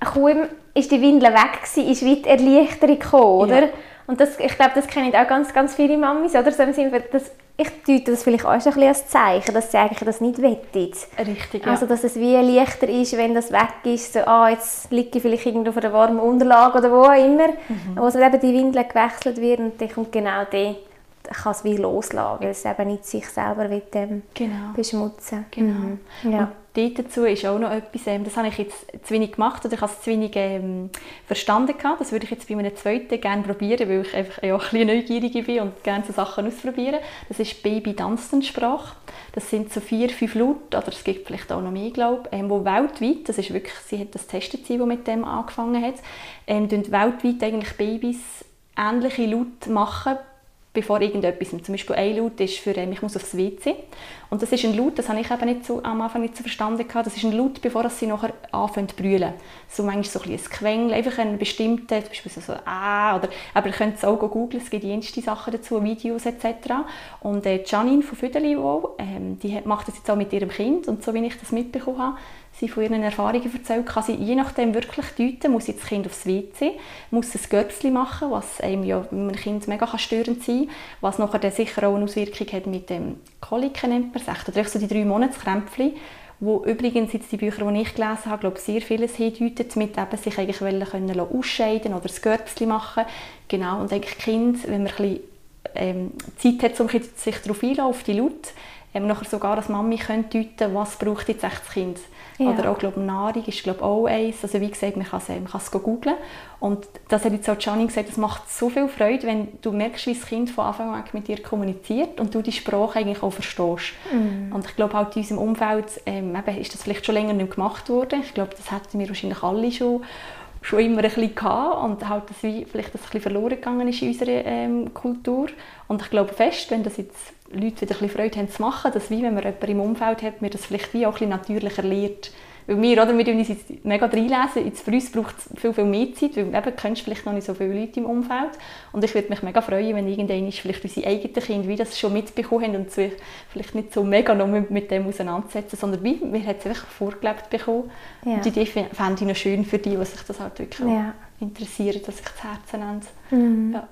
A: kaum ist die Windel weg gewesen, ist wie die Erleichterung gekommen, oder? Ja. Und das, ich glaube, das kennen auch ganz, ganz viele Mamis, oder? So im Sinne, dass ich deute das vielleicht auch schon ein als Zeichen, dass sie eigentlich das nicht wettet.
B: Richtig, ja.
A: Also, dass es wie leichter ist, wenn das weg ist, so, ah, jetzt liege ich vielleicht irgendwo auf einer warmen Unterlage oder wo auch immer, mhm. wo eben die Windel gewechselt wird und dann kommt genau der kann es wie loslassen, weil es eben nicht sich selber will, ähm,
B: genau.
A: beschmutzen
B: Genau. Mhm. Ja. Und dazu ist auch noch etwas, ähm, das habe ich jetzt zu wenig gemacht oder ich habe es zu wenig ähm, verstanden gehabt. Das würde ich jetzt bei einem zweiten gerne probieren, weil ich einfach ja, ein neugierig bin und gerne so Sachen ausprobieren. Das ist Baby-Danstensprache. Das sind so vier, fünf Laute, oder es gibt vielleicht auch noch mehr, glaube ich, ähm, wo weltweit, das ist wirklich, sie hat das testet, sie, mit dem angefangen hat, ähm, weltweit eigentlich Babys ähnliche Laute machen bevor irgendetwas. Zum Beispiel ein Laut ist für ähm, «Ich muss aufs WC». Und das ist ein Laut, das habe ich eben nicht so, am Anfang nicht so verstanden. Gehabt. Das ist ein Laut, bevor sie nachher anfangen zu brüllen. So manchmal so ein, ein Quengel, einfach ein bestimmter, zum Beispiel so, so «Ah», oder, aber ihr könnt es auch googeln, es gibt jenste Sachen dazu, Videos etc. Und äh, Janine von Füdeli, ähm, die macht das jetzt auch mit ihrem Kind und so wie ich das mitbekommen habe, sie von ihren Erfahrungen erzählt, kann sie je nachdem wirklich deuten, muss das Kind aufs WC, muss ein Görbsli machen, was einem ja einem Kind mega störend sein kann, was nachher dann sicher auch eine Auswirkung hat mit dem Koliken, nennt man es, oder so die drei Monatskrämpfchen, wo übrigens jetzt die Bücher, die ich gelesen habe, glaube sehr vieles hindeuten, mit eben sich eigentlich wollen können ausscheiden oder das Görbsli machen. Genau, und eigentlich Kind, wenn man ein bisschen, ähm, Zeit hat, um sich darauf einzulassen, auf die Laut, ähm, nachher sogar als Mami können deuten, was braucht jetzt das Kind. Ja. Oder auch glaub, Nahrung ist glaub, auch eins. Also wie gesagt, man kann es, man kann es googlen. Und das hat jetzt auch Gianni gesagt, das macht so viel Freude, wenn du merkst, wie das Kind von Anfang an mit dir kommuniziert und du die Sprache eigentlich auch verstehst. Mm. Und ich glaube halt in unserem Umfeld ähm, ist das vielleicht schon länger nicht gemacht worden. Ich glaube, das hätten wir wahrscheinlich alle schon schon immer ein bisschen gehabt und halt, dass wie vielleicht das ein verloren gegangen ist in unserer ähm, Kultur. Und ich glaube fest, wenn das jetzt Leute wieder ein bisschen Freude haben zu machen, dass wie, wenn man jemanden im Umfeld hat, mir das vielleicht wie auch ein bisschen natürlicher lernt. Weil wir, oder, wir uns jetzt mega reinlesen, jetzt für uns braucht es viel, viel mehr Zeit, weil eben kennst vielleicht noch nicht so viele Leute im Umfeld. Und ich würde mich mega freuen, wenn irgendwann vielleicht unsere eigenen Kinder wie das schon mitbekommen haben und sich vielleicht nicht so mega noch mit, mit dem auseinandersetzen, sondern wie, wir haben es einfach vorgelebt bekommen. Ja. Und die Idee fände ich noch schön für die, die sich das halt wirklich ja. interessieren, dass sich das Herzen nennt.
A: Mhm. Ja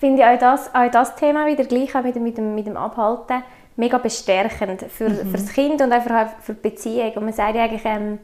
A: finde ich auch das, auch das Thema wieder gleich auch mit dem, mit dem Abhalten mega bestärkend für, mhm. für das Kind und einfach für die Beziehung. Und man sagt ja eigentlich, ähm,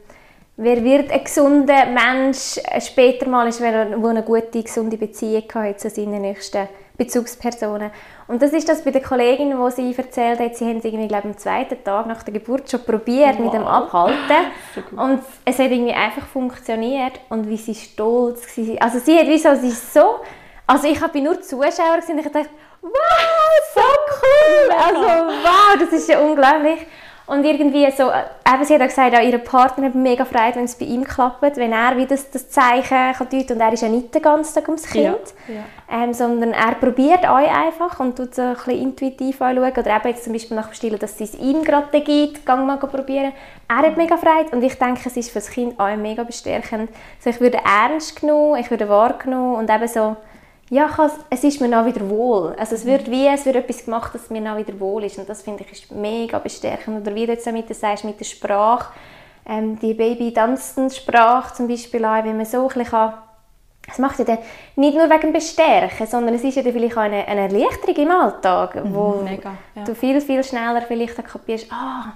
A: wer wird ein gesunder Mensch später mal, ist, wer eine gute, gesunde Beziehung hat zu seinen nächsten Bezugspersonen. Und das ist das bei der Kollegin, wo sie erzählt hat, sie haben es irgendwie, glaube am zweiten Tag nach der Geburt schon probiert wow. mit dem Abhalten. So und es hat irgendwie einfach funktioniert und wie sie stolz war. Also sie hat wie so, sie so also ich war nur Zuschauer und ich dachte, wow, so cool! Also wow, das ist ja unglaublich. Und irgendwie so, äh, eben, sie hat auch gesagt, auch ihr Partner hat mega Freude, wenn es bei ihm klappt, wenn er wieder das, das Zeichen kann deuten und er ist ja nicht den ganzen Tag ums Kind, ja, ja. Ähm, sondern er probiert euch einfach und tut so ein bisschen intuitiv anschauen. Oder eben jetzt zum Beispiel nach dem Stillen, dass es ihm gerade gibt, gang mal probieren. Er hat mega Freude und ich denke, es ist für das Kind auch mega bestärkend. Also ich würde ernst genommen, ich würde wahrgenommen und eben so ja, es ist mir auch wieder wohl. Also es wird wie, es wird etwas gemacht, dass mir auch wieder wohl ist und das finde ich ist mega bestärkend. Oder wie du jetzt damit sagst, mit der Sprache, ähm, die Baby-Dunstan-Sprache zum Beispiel auch, wenn man so ein bisschen kann, es macht ja dann nicht nur wegen Bestärken, sondern es ist ja dann vielleicht auch eine, eine Erleichterung im Alltag, mhm, wo mega, ja. du viel, viel schneller vielleicht kapierst, ah,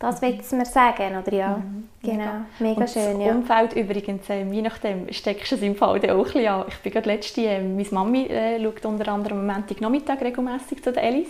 A: das will es mir sagen, oder ja? Mhm. Genau, mega, mega schön,
B: das ja. Umfeld übrigens, äh, je nachdem, steckst du es im Fall auch ein bisschen an. Ich bin gerade letzte, äh, meine Mami äh, schaut unter anderem am Montagnachmittag regelmäßig zu den Ellis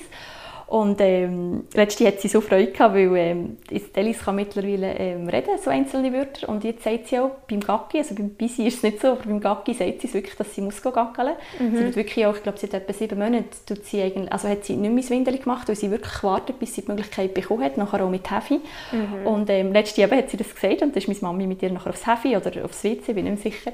B: und ähm, letzte hat sie so Freude gehabt, weil ähm, Alice kann mittlerweile ähm, reden, so einzelne Wörter. Und jetzt sagt sie auch beim Gacki, also beim Bisi ist es nicht so, aber beim Gacki sagt sie wirklich, dass sie muss gackeln. Mhm. Sie wird wirklich auch, ich glaube, seit etwa sieben Monaten tut sie eigentlich, also hat sie nicht mehr Windel gemacht, weil sie wirklich wartet, bis sie die Möglichkeit bekommen hat, nachher auch mit Heavy. Mhm. Und ähm, letzte eben hat sie das gesagt und dann ist meine Mami mit ihr nachher aufs Heavy oder aufs WC, bin ich nicht sicher.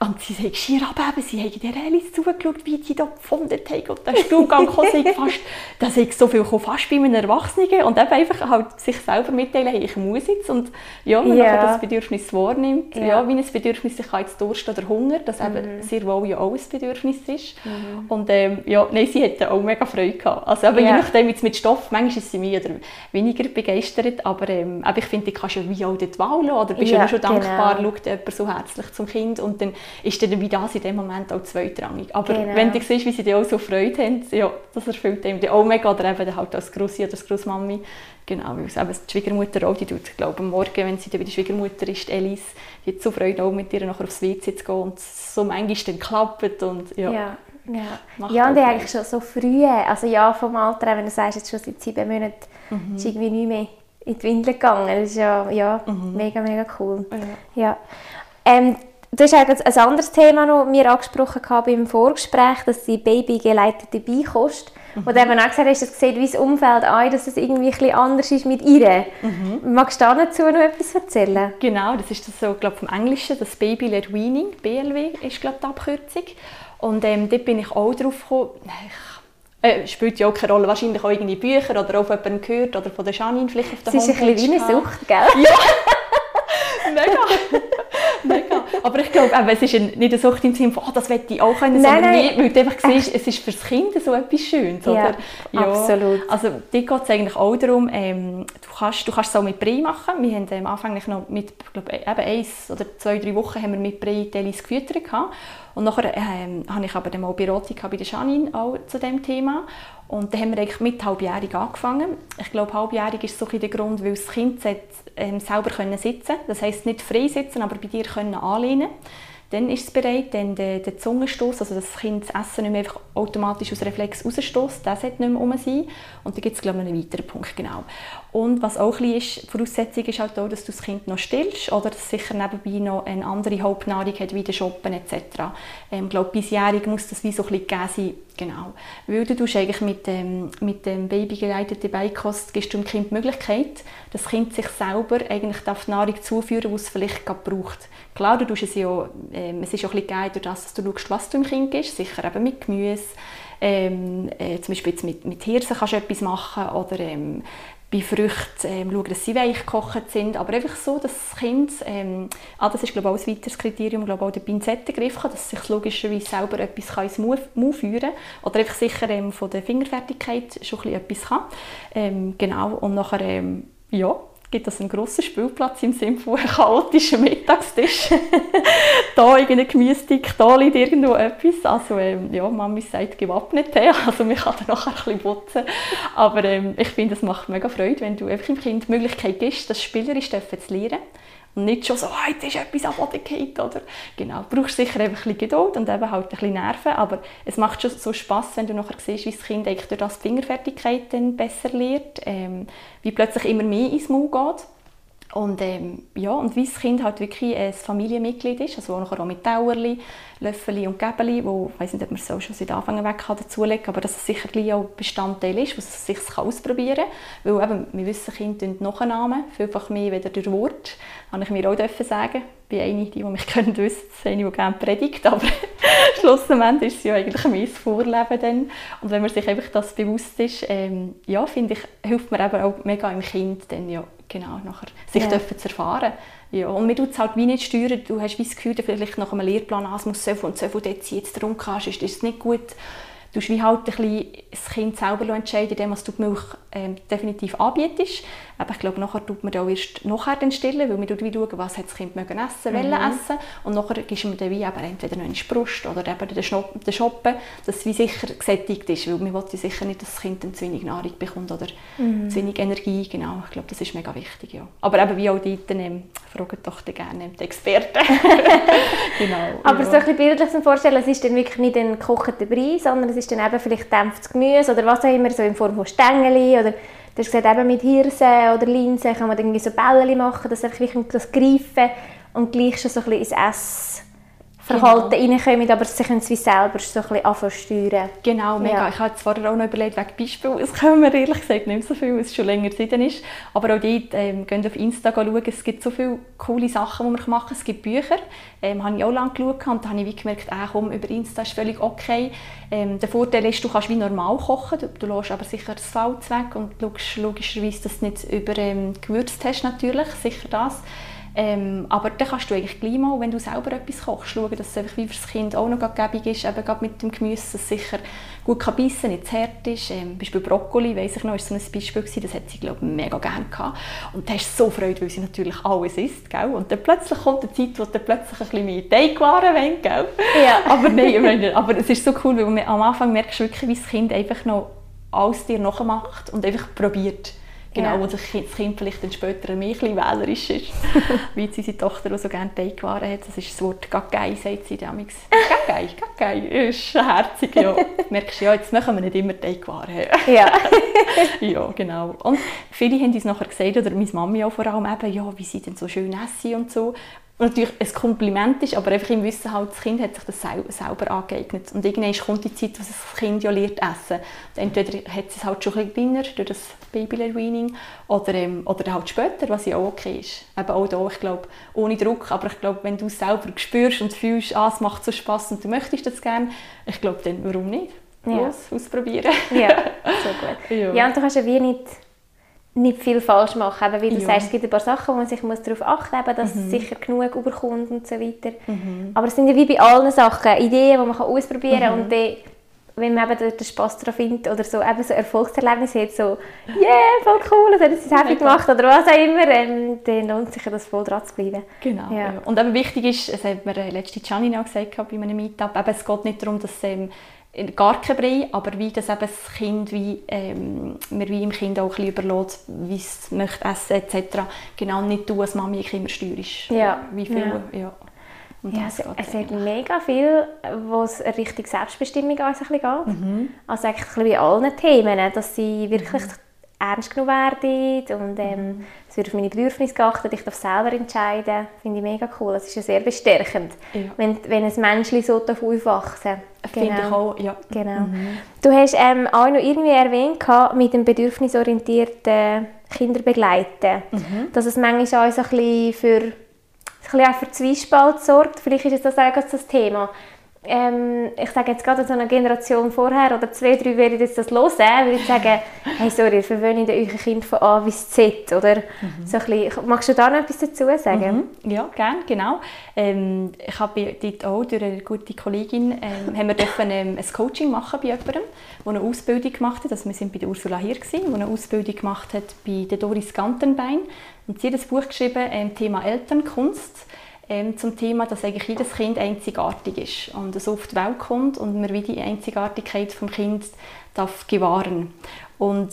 B: Und sie sagt, schier abheben, sie haben der Alice zugeschaut, wie die da gefunden haben und der Stuhlgang kam, fast, das ist so viel viel fast bei einem Erwachsenen und eben einfach halt sich selber mitteilen, hey, ich muss jetzt und ja, man yeah. das Bedürfnis wahrnimmt, yeah. ja, wie ein Bedürfnis, ich habe jetzt Durst oder Hunger, das mhm. eben sehr wohl ja auch ein Bedürfnis ist mhm. und ähm, ja, nein, sie hatte auch mega Freude gehabt, also eben yeah. je nachdem jetzt mit Stoff, manchmal ist sie mehr oder weniger begeistert, aber, ähm, aber ich finde, du kannst ja wie auch dort Wahl lassen, oder bist ja, ja schon dankbar, genau. schaut jemand so herzlich zum Kind und dann ist dann wie das in dem Moment auch zweitrangig, aber genau. wenn du siehst, wie sie dir auch so Freude haben, ja, das erfüllt einem auch mega oder eben halt als Grossi oder als Grossmami. Genau, weil es eben die Schwiegermutter auch, die tut, ich glaube, am Morgen, wenn sie dann bei der Schwiegermutter ist, Elise, die hat so Freude, auch mit ihr nachher aufs WC zu gehen und so manchmal dann klappt und ja.
A: ja. Ja, ja und eigentlich schon so früh, also ja, vom Alter, wenn du sagst, jetzt schon seit sieben Monaten, mhm. ist irgendwie nicht mehr in die Windel gegangen. Das ist ja, ja mhm. mega, mega cool. Ja. ja. Ähm, Du hast ein anderes Thema noch mir angesprochen beim Vorgespräch, dass die babygeleitete Beikost Mhm. Du eben auch gesagt hast, dass sieht wie das Umfeld an, dass es irgendwie ein anders ist mit ihr. Mhm. Magst du dazu noch etwas erzählen?
B: Genau, das ist das so, glaube vom Englischen, das Baby-led Weaning, BLW ist glaube die Abkürzung. Und ähm, dort bin ich auch drauf gekommen, äh, spielt ja auch keine Rolle, wahrscheinlich auch irgendwie Bücher oder auf jemanden gehört oder von der Janine vielleicht auf der
A: Es ist ein bisschen wie eine Sucht, gell?
B: Ja, mega. Mega. Aber ich glaube, es ist nicht eine Sucht im Sinne von, oh, das möchte ich auch können, nein, sondern nein. Weil du einfach siehst, es ist für das Kind so etwas Schönes.
A: Ja, oder? ja absolut.
B: Also dir geht es eigentlich auch darum, ähm, du kannst, du kannst es auch mit Brei machen. Wir haben ähm, anfänglich noch mit, glaube eben eins oder zwei, drei Wochen haben wir mit Brei Delis gefüttert gehabt. Und nachher ähm, habe ich aber dann mal Beratung bei der Janine auch zu dem Thema. Und dann haben wir eigentlich mit halbjährig angefangen. Ich glaube, halbjährig ist so ein der Grund, weil das Kind ähm, selber können sitzen Das heisst nicht frei sitzen, aber bei dir können anlehnen dann ist es bereit, dann der, der Zungenstoß, also das Kind das Essen nicht mehr einfach automatisch aus Reflex rausstößt, das sollte nicht mehr um sein. Und dann gibt es, glaube ich, einen weiteren Punkt, genau. Und was auch ein bisschen ist, Voraussetzung ist halt auch, dass du das Kind noch stillst oder dass es sicher nebenbei noch eine andere Hauptnahrung hat, wie der Shoppen etc. Ähm, ich glaube, bisjährig muss das wie so ein bisschen gegeben sein, genau. Weil du eigentlich mit dem, mit dem babygeleiteten Beikost gibst du dem Kind die Möglichkeit, dass das Kind sich selber eigentlich die Nahrung zuführen die es vielleicht gerade braucht. Klar, du tust es ja, ähm, es ist auch ein bisschen geil, dass du schaust, was du im Kind gibst, sicher eben mit Gemüse, ähm, äh, zum Beispiel jetzt mit, mit Hirsen kannst du etwas machen oder ähm, bei Früchten ähm, schauen, dass sie weich gekocht sind, aber einfach so, dass das Kind, ähm, ah, das ist glaube ich auch ein weiteres Kriterium, glaube auch der Pinzettengriff kann, dass sich logischerweise selber etwas kann ins Mund führen oder einfach sicher ähm, von der Fingerfertigkeit schon ein etwas kann. Ähm, genau, und nachher, ähm, ja, gibt es einen grossen Spielplatz im Sinne von einem chaotischen Mittagstisch. da irgendein Gemüsestück, da liegt irgendwo etwas. Also ähm, ja, Mami sagt gewappnet, also man kann dann nachher ein bisschen putzen. Aber ähm, ich finde, es macht mega Freude, wenn du einfach im Kind die Möglichkeit gibst, das spielerisch zu lernen und nicht schon so, oh, jetzt ist etwas am Boden gefallen, oder? Genau, du brauchst sicher ein bisschen Geduld und eben halt ein bisschen Nerven, aber es macht schon so Spass, wenn du nachher siehst, wie das Kind eigentlich durch das die Fingerfertigkeit dann besser lernt, ähm, wie plötzlich immer mehr ins Maul geht. Und, ähm, ja, und wie das Kind halt wirklich ein Familienmitglied ist, also auch mit Tauerli, Löffeli und Gäbeli, wo ich weiß nicht, ob man so schon seit Anfang weg kann, aber dass es sicher auch Bestandteil ist, was es sich ausprobieren kann. Weil eben, wir wissen, Kinder Nachnamen vielfach mehr wieder durch Wort. Das ich mir auch sagen. Ich bin eine, die, die mich kennen, wissen, das eine, die gerne predigt, aber schlussendlich ist es ja eigentlich mein Vorleben dann. Und wenn man sich einfach das bewusst ist, ähm, ja, finde ich, hilft mir eben auch mega im Kind dann ja genau, nachher sich ja. dürfen zu erfahren. Ja, und man tut es halt wie nicht steuern. Du hast wie das Gefühl, vielleicht nach einem Lehrplan, ah, es muss so und so viel jetzt darum kannst, ist das nicht gut du wie halt ein bisschen das Kind selber entscheiden, dem, was du die Milch ähm, definitiv anbietest. Aber ich glaube, nachher tut man auch erst nachher den stillen, weil man wie schauen, was hat das Kind mögen essen, mhm. essen und nachher gibst du dann wie eben entweder noch in die Brust oder eben den, Schnoppen, den Shoppen, dass es wie sicher gesättigt ist, weil man will sicher nicht, dass das Kind dann zu wenig Nahrung bekommt oder mhm. zu wenig Energie, genau, ich glaube, das ist mega wichtig, ja. Aber eben wie auch dort, ähm, fragen doch gerne die Experten.
A: genau. Aber ja. so ein bisschen bildlich zu vorstellen, es ist dann wirklich nicht ein gekochter Brei, sondern ist dann eben vielleicht dämpftes Gemüse oder was auch immer, so in Form von Stängeli oder du hast gesagt, eben mit Hirse oder Linsen kann man irgendwie so Bällchen machen, dass einfach wirklich das Greifen und gleich schon so ein bisschen ins Ess Verhalten genau. reinkommen, aber sie können es wie selber so ein bisschen steuern.
B: Genau, mega. Ja. Ich habe vorher auch noch überlegt, wegen Beispiel, es kommen mir ehrlich gesagt nicht so viel, weil es schon länger Zeit ist, aber auch dort, ähm, geht auf Insta schauen, es gibt so viele coole Sachen, die man machen kann. Es gibt Bücher, ähm, habe ich auch lange geschaut und da habe ich wie gemerkt, äh, komm, über Insta ist völlig okay. Ähm, der Vorteil ist, du kannst wie normal kochen, du, du lässt aber sicher das Salz weg und schaust logischerweise, dass du nicht über ähm, gewürzt hast natürlich, sicher das. Ähm, aber dann kannst du eigentlich gleich mal, wenn du selber etwas kochst, schauen, dass es einfach wie für das Kind auch noch gäbig ist, eben gerade mit dem Gemüse, dass es sicher gut kann beißen, nicht zu hart ist. Ähm, Beispiel Brokkoli, weiss ich noch, ist so ein Beispiel gewesen, das hat sie glaube ich mega gerne gehabt. Und da hast du so Freude, weil sie natürlich alles isst, gell? Und dann plötzlich kommt eine Zeit, wo du plötzlich ein bisschen mehr Teigwaren wollen, gell? Ja. aber nein, aber es ist so cool, weil man, am Anfang merkst du wirklich, wie das Kind einfach noch alles dir nachmacht und einfach probiert. Genau, ja. wo das Kind vielleicht dann später ein bisschen wählerisch ist. Wie jetzt unsere Tochter, die so gerne Teigwaren hat. Das ist das Wort «Gaggei», sagt sie damals. «Gaggei, Gaggei», ist herzig, ja. Du merkst ja, jetzt machen wir nicht immer Teigwaren. Ja. ja, genau. Und viele haben uns nachher gesagt, oder meine Mami auch vor allem, eben, ja, wie sie denn so schön essen und so natürlich ein Kompliment ist, aber einfach im Wissen halt, das Kind hat sich das selber angeeignet. Und irgendwann kommt die Zeit, wo das Kind ja lernt essen. Und entweder hat es halt schon ein bisschen kleiner durch das Baby-Weaning oder, ähm, oder halt später, was ja auch okay ist. Eben auch da, ich glaube, ohne Druck, aber ich glaube, wenn du es selber spürst und fühlst, ah, es macht so Spass und du möchtest das gerne, ich glaube, dann warum nicht? Ja. Los, ausprobieren.
A: ja, so gut. Ja. ja, und du kannst ja wie nicht nicht viel falsch machen. Eben, wie du ja. sagst, es gibt ein paar Sachen, wo man sich muss darauf achten muss, dass mhm. es sicher genug überkommt und so weiter. Mhm. Aber es sind ja wie bei allen Sachen Ideen, die man ausprobieren kann mhm. und dann wenn man eben den Spass daran findet oder so, eben so Erfolgserlebnisse hat, so «Yeah, voll cool, das hat es happy gemacht» oder was auch immer, ähm, dann lohnt sich das voll dran zu bleiben.
B: Genau. Ja. Und eben wichtig ist, das hat mir letzte Janine auch gesagt bei einem Meetup, eben, es geht nicht darum, dass ähm, gar kein Brei, aber wie das eben das Kind, wie ähm, man wie im Kind auch ein überlässt, wie es möchte essen etc. Genau nicht du als Mami immer steuerst.
A: Ja.
B: Wie viel,
A: ja. ja. ja es, es hat mega viel, wo es Richtung Selbstbestimmung bisschen geht. Mhm. Also eigentlich bei allen Themen, dass sie wirklich mhm. Ernst genommen werden und ähm, mhm wird auf meine Bedürfnisse geachtet, ich darf selber entscheiden. Finde ich mega cool. Es ist ja sehr bestärkend, ja. wenn, wenn ein Mensch so aufwachsen darf.
B: Genau. Finde ich auch, ja.
A: Genau. Mhm. Du hast ähm, auch noch irgendwie erwähnt, mit dem bedürfnisorientierten Kinderbegleiten, mhm. dass es manchmal auch so ein bisschen für, ein bisschen für Zwiespalt sorgt. Vielleicht ist das auch das Thema ähm, ich sage jetzt gerade so eine Generation vorher oder zwei, drei werden jetzt das hören, würde ich sagen, hey, sorry, verwöhnt euch ein Kind von A bis Z, oder? Mhm. So ein bisschen, magst du da noch etwas dazu sagen?
B: Mhm. Ja, gerne, genau. Ähm, ich habe dort auch durch eine gute Kollegin, ähm, haben wir dürfen, ähm, ein Coaching machen bei jemandem, der eine Ausbildung gemacht hat, also wir sind bei der Ursula hier gewesen, die eine Ausbildung gemacht hat bei der Doris Gantenbein und sie hat ein Buch geschrieben, ähm, Thema Elternkunst zum Thema, dass eigentlich jedes Kind einzigartig ist und so auf die Welt kommt und man wie die Einzigartigkeit des Kindes darf gewahren. Und